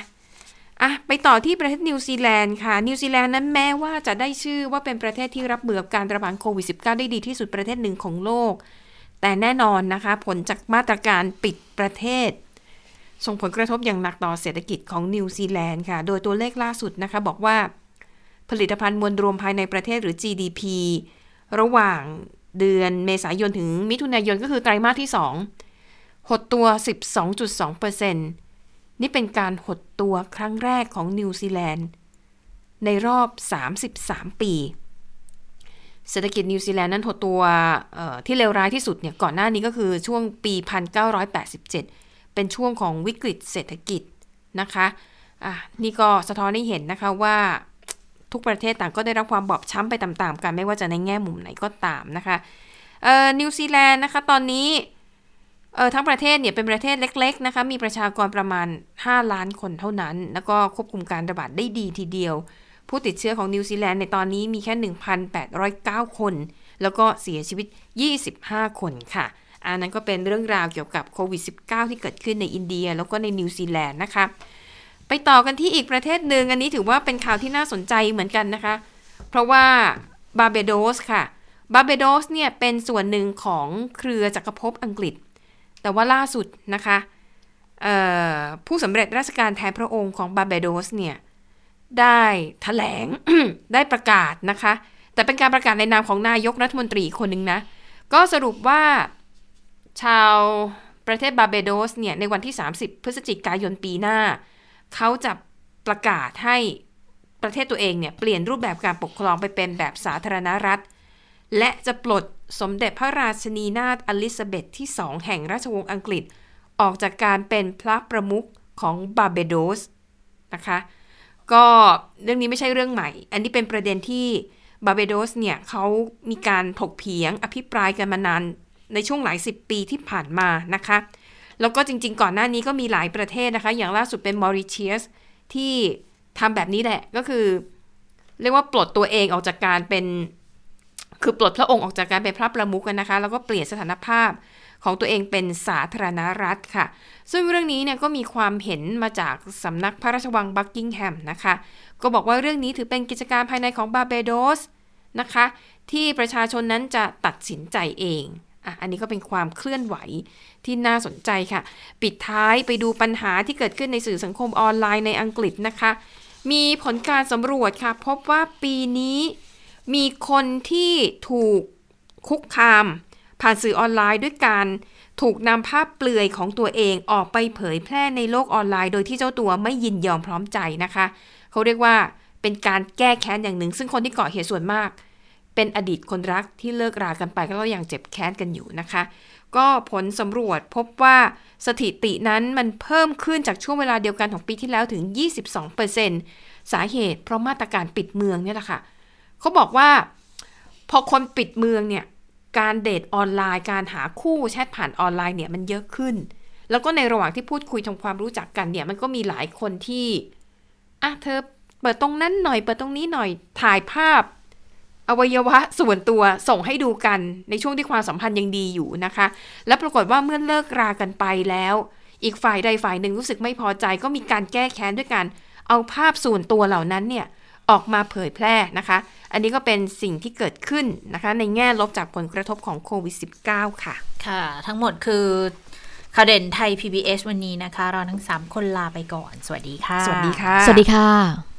อะไปต่อที่ประเทศนิวซีแลนด์ค่ะ นิวซีแลนด์นั้นแม้ว่าจะได้ชื่อว่าเป็นประเทศที่รับมือกับการระบาดโควิด -19 ได้ดีที่สุดประเทศหนึ่งของโลก แต่แน่นอนนะคะ ผลจากมาตรการปิดประเทศ ส่งผลกระทบอย่างหนักต่อเศรษฐกิจของนิวซีแลนด์ค่ะ โดยตัวเลขล่าสุดนะคะบอกว่า ผลิตภัณฑ์มวลรวมภายในประเทศหรือ GDP ระหว่าง เดือนเมษายนถึงมิถุนายนก็คือไตรมาสที่ 2 หดตัว 12.2%นี่เป็นการหดตัวครั้งแรกของนิวซีแลนด์ ในรอบ 33 ปี เศรษฐกิจนิวซีแลนด์นั้นหดตัวที่เลวร้ายที่สุดเนี่ยก่อนหน้านี้ก็คือช่วงปี 1987 เป็นช่วงของวิกฤตเศรษฐกิจนะคะะนี่ก็สะท้อนให้เห็นนะคะว่า ทุกประเทศต่างก็ได้รับความบอบช้ำไปตามๆกันไม่ว่าจะในแง่มุมไหนก็ตามนะคะนิวซีแลนด์นะคะตอนนี้เออทั้งประเทศเนี่ยเป็นประเทศเล็ก ๆ นะคะ มีประชากรประมาณ 5 ล้านคนเท่านั้น แล้วก็ควบคุมการระบาดได้ดีทีเดียว ผู้ติดเชื้อของนิวซีแลนด์ในตอนนี้มีแค่ 1,809 คน แล้วก็เสียชีวิต 25 คนค่ะ อันนั้นก็เป็นเรื่องราวเกี่ยวกับโควิด -19 ที่เกิดขึ้นในอินเดีย แล้วก็ในนิวซีแลนด์นะคะ ไปต่อกันที่อีกประเทศหนึ่งอันนี้ถือว่าเป็นข่าวที่น่าสนใจเหมือนกันนะคะ เพราะว่าบาเบโดสค่ะบาเบโดสเนี่ยเป็นส่วนหนึ่งของเครือจักรภพอังกฤษ แต่ว่าล่าสุดนะคะผู้สำเร็จราชการแทนพระองค์ของบาเบโดสเนี่ยได้ถแถลงได้ประกาศนะคะ แต่เป็นการประกาศในนามของนายกรัฐมนตรีคนหนึ่งนะ ก็สรุปว่าชาวประเทศบาเบโดสเนี่ยในวันที่ 30 พฤศจิกายนปีหน้า เขาจะประกาศให้ประเทศตัวเองเนี่ยเปลี่ยนรูปแบบการปกครองไปเป็นแบบสาธารณรัฐ และจะปลดสมเด็จพระราชนีนาถอลิซาเบธที่สองแห่งราชวงศ์อังกฤษ ออกจากการเป็นพระประมุขของบาเบโดสนะคะก็เรื่องนี้ไม่ใช่เรื่องใหม่ อันนี้เป็นประเด็นที่บาเบโดสเนี่ยเขามีการถกเถียงอภิปรายกันมานานในช่วงหลายสิบปีที่ผ่านมานะคะ แล้วก็จริง ๆ ก่อนหน้านี้ก็มีหลายประเทศนะคะ อย่างล่าสุดเป็นมอริเชียสที่ทำแบบนี้แหละ ก็คือ เรียกว่าปลดตัวเองออกจากการเป็น คือปลดพระองค์ออกจากการเป็นพระประมุขกันนะคะ แล้วก็เปลี่ยนสถานภาพของตัวเองเป็นสาธารณรัฐค่ะ ซึ่งเรื่องนี้เนี่ยก็มีความเห็นมาจากสำนักพระราชวังบักกิงแฮมนะคะ ก็บอกว่าเรื่องนี้ถือเป็นกิจการภายในของบาเบโดสนะคะ ที่ประชาชนนั้นจะตัดสินใจเองอะอันนี้ก็เป็นความเคลื่อนไหว ที่น่าสนใจค่ะ ปิดท้ายไปดูปัญหาที่เกิดขึ้นในสื่อสังคมออนไลน์ในอังกฤษนะคะ มีผลการสำรวจค่ะ พบว่าปีนี้มีคนที่ถูกคุกคาม ผ่านสื่อออนไลน์ด้วยการถูกนำภาพเปลือยของตัวเองออกไปเผยแพร่ในโลกออนไลน์ โดยที่เจ้าตัวไม่ยินยอมพร้อมใจนะคะ เขาเรียกว่าเป็นการแก้แค้นอย่างหนึ่ง ซึ่งคนที่เกาะเหตุส่วนมาก เป็นอดีตคนรักที่เลิกรากันไปก็ยังเจ็บแค้นกันอยู่นะคะ ก็ผลสำรวจพบว่าสถิตินั้นมันเพิ่มขึ้นจากช่วงเวลาเดียวกันของปีที่แล้วถึง 22%สาเหตุเพราะมาตรการปิดเมืองเนี่ยแหละค่ะเขาบอกว่า พอคนปิดเมืองเนี่ยการเดทออนไลน์การหาคู่แชทผ่านออนไลน์เนี่ยมันเยอะขึ้น แล้วก็ในระหว่างที่พูดคุยทำความรู้จักกันเนี่ยมันก็มีหลายคนที่อะเธอเปิดตรงนั้นหน่อยเปิดตรงนี้หน่อยถ่ายภาพ อวัยวะส่วนตัวส่งให้ดูกันในช่วงที่ความสัมพันธ์ยังดีอยู่นะคะ และปรากฏว่าเมื่อเลิกรากันไปแล้ว อีกฝ่ายใดฝ่ายหนึ่งรู้สึกไม่พอใจก็มีการแก้แค้นด้วยการเอาภาพส่วนตัวเหล่านั้นเนี่ยออกมาเผยแพร่นะคะ อันนี้ก็เป็นสิ่งที่เกิดขึ้นนะคะ ในแง่ลบจากผลกระทบของโควิด -19 ค่ะ ค่ะ ทั้งหมดคือข่าวเด่นไทย PBS วันนี้นะคะ เราทั้ง 3 คนลาไปก่อน สวัสดีค่ะ สวัสดีค่ะ สวัสดีค่ะ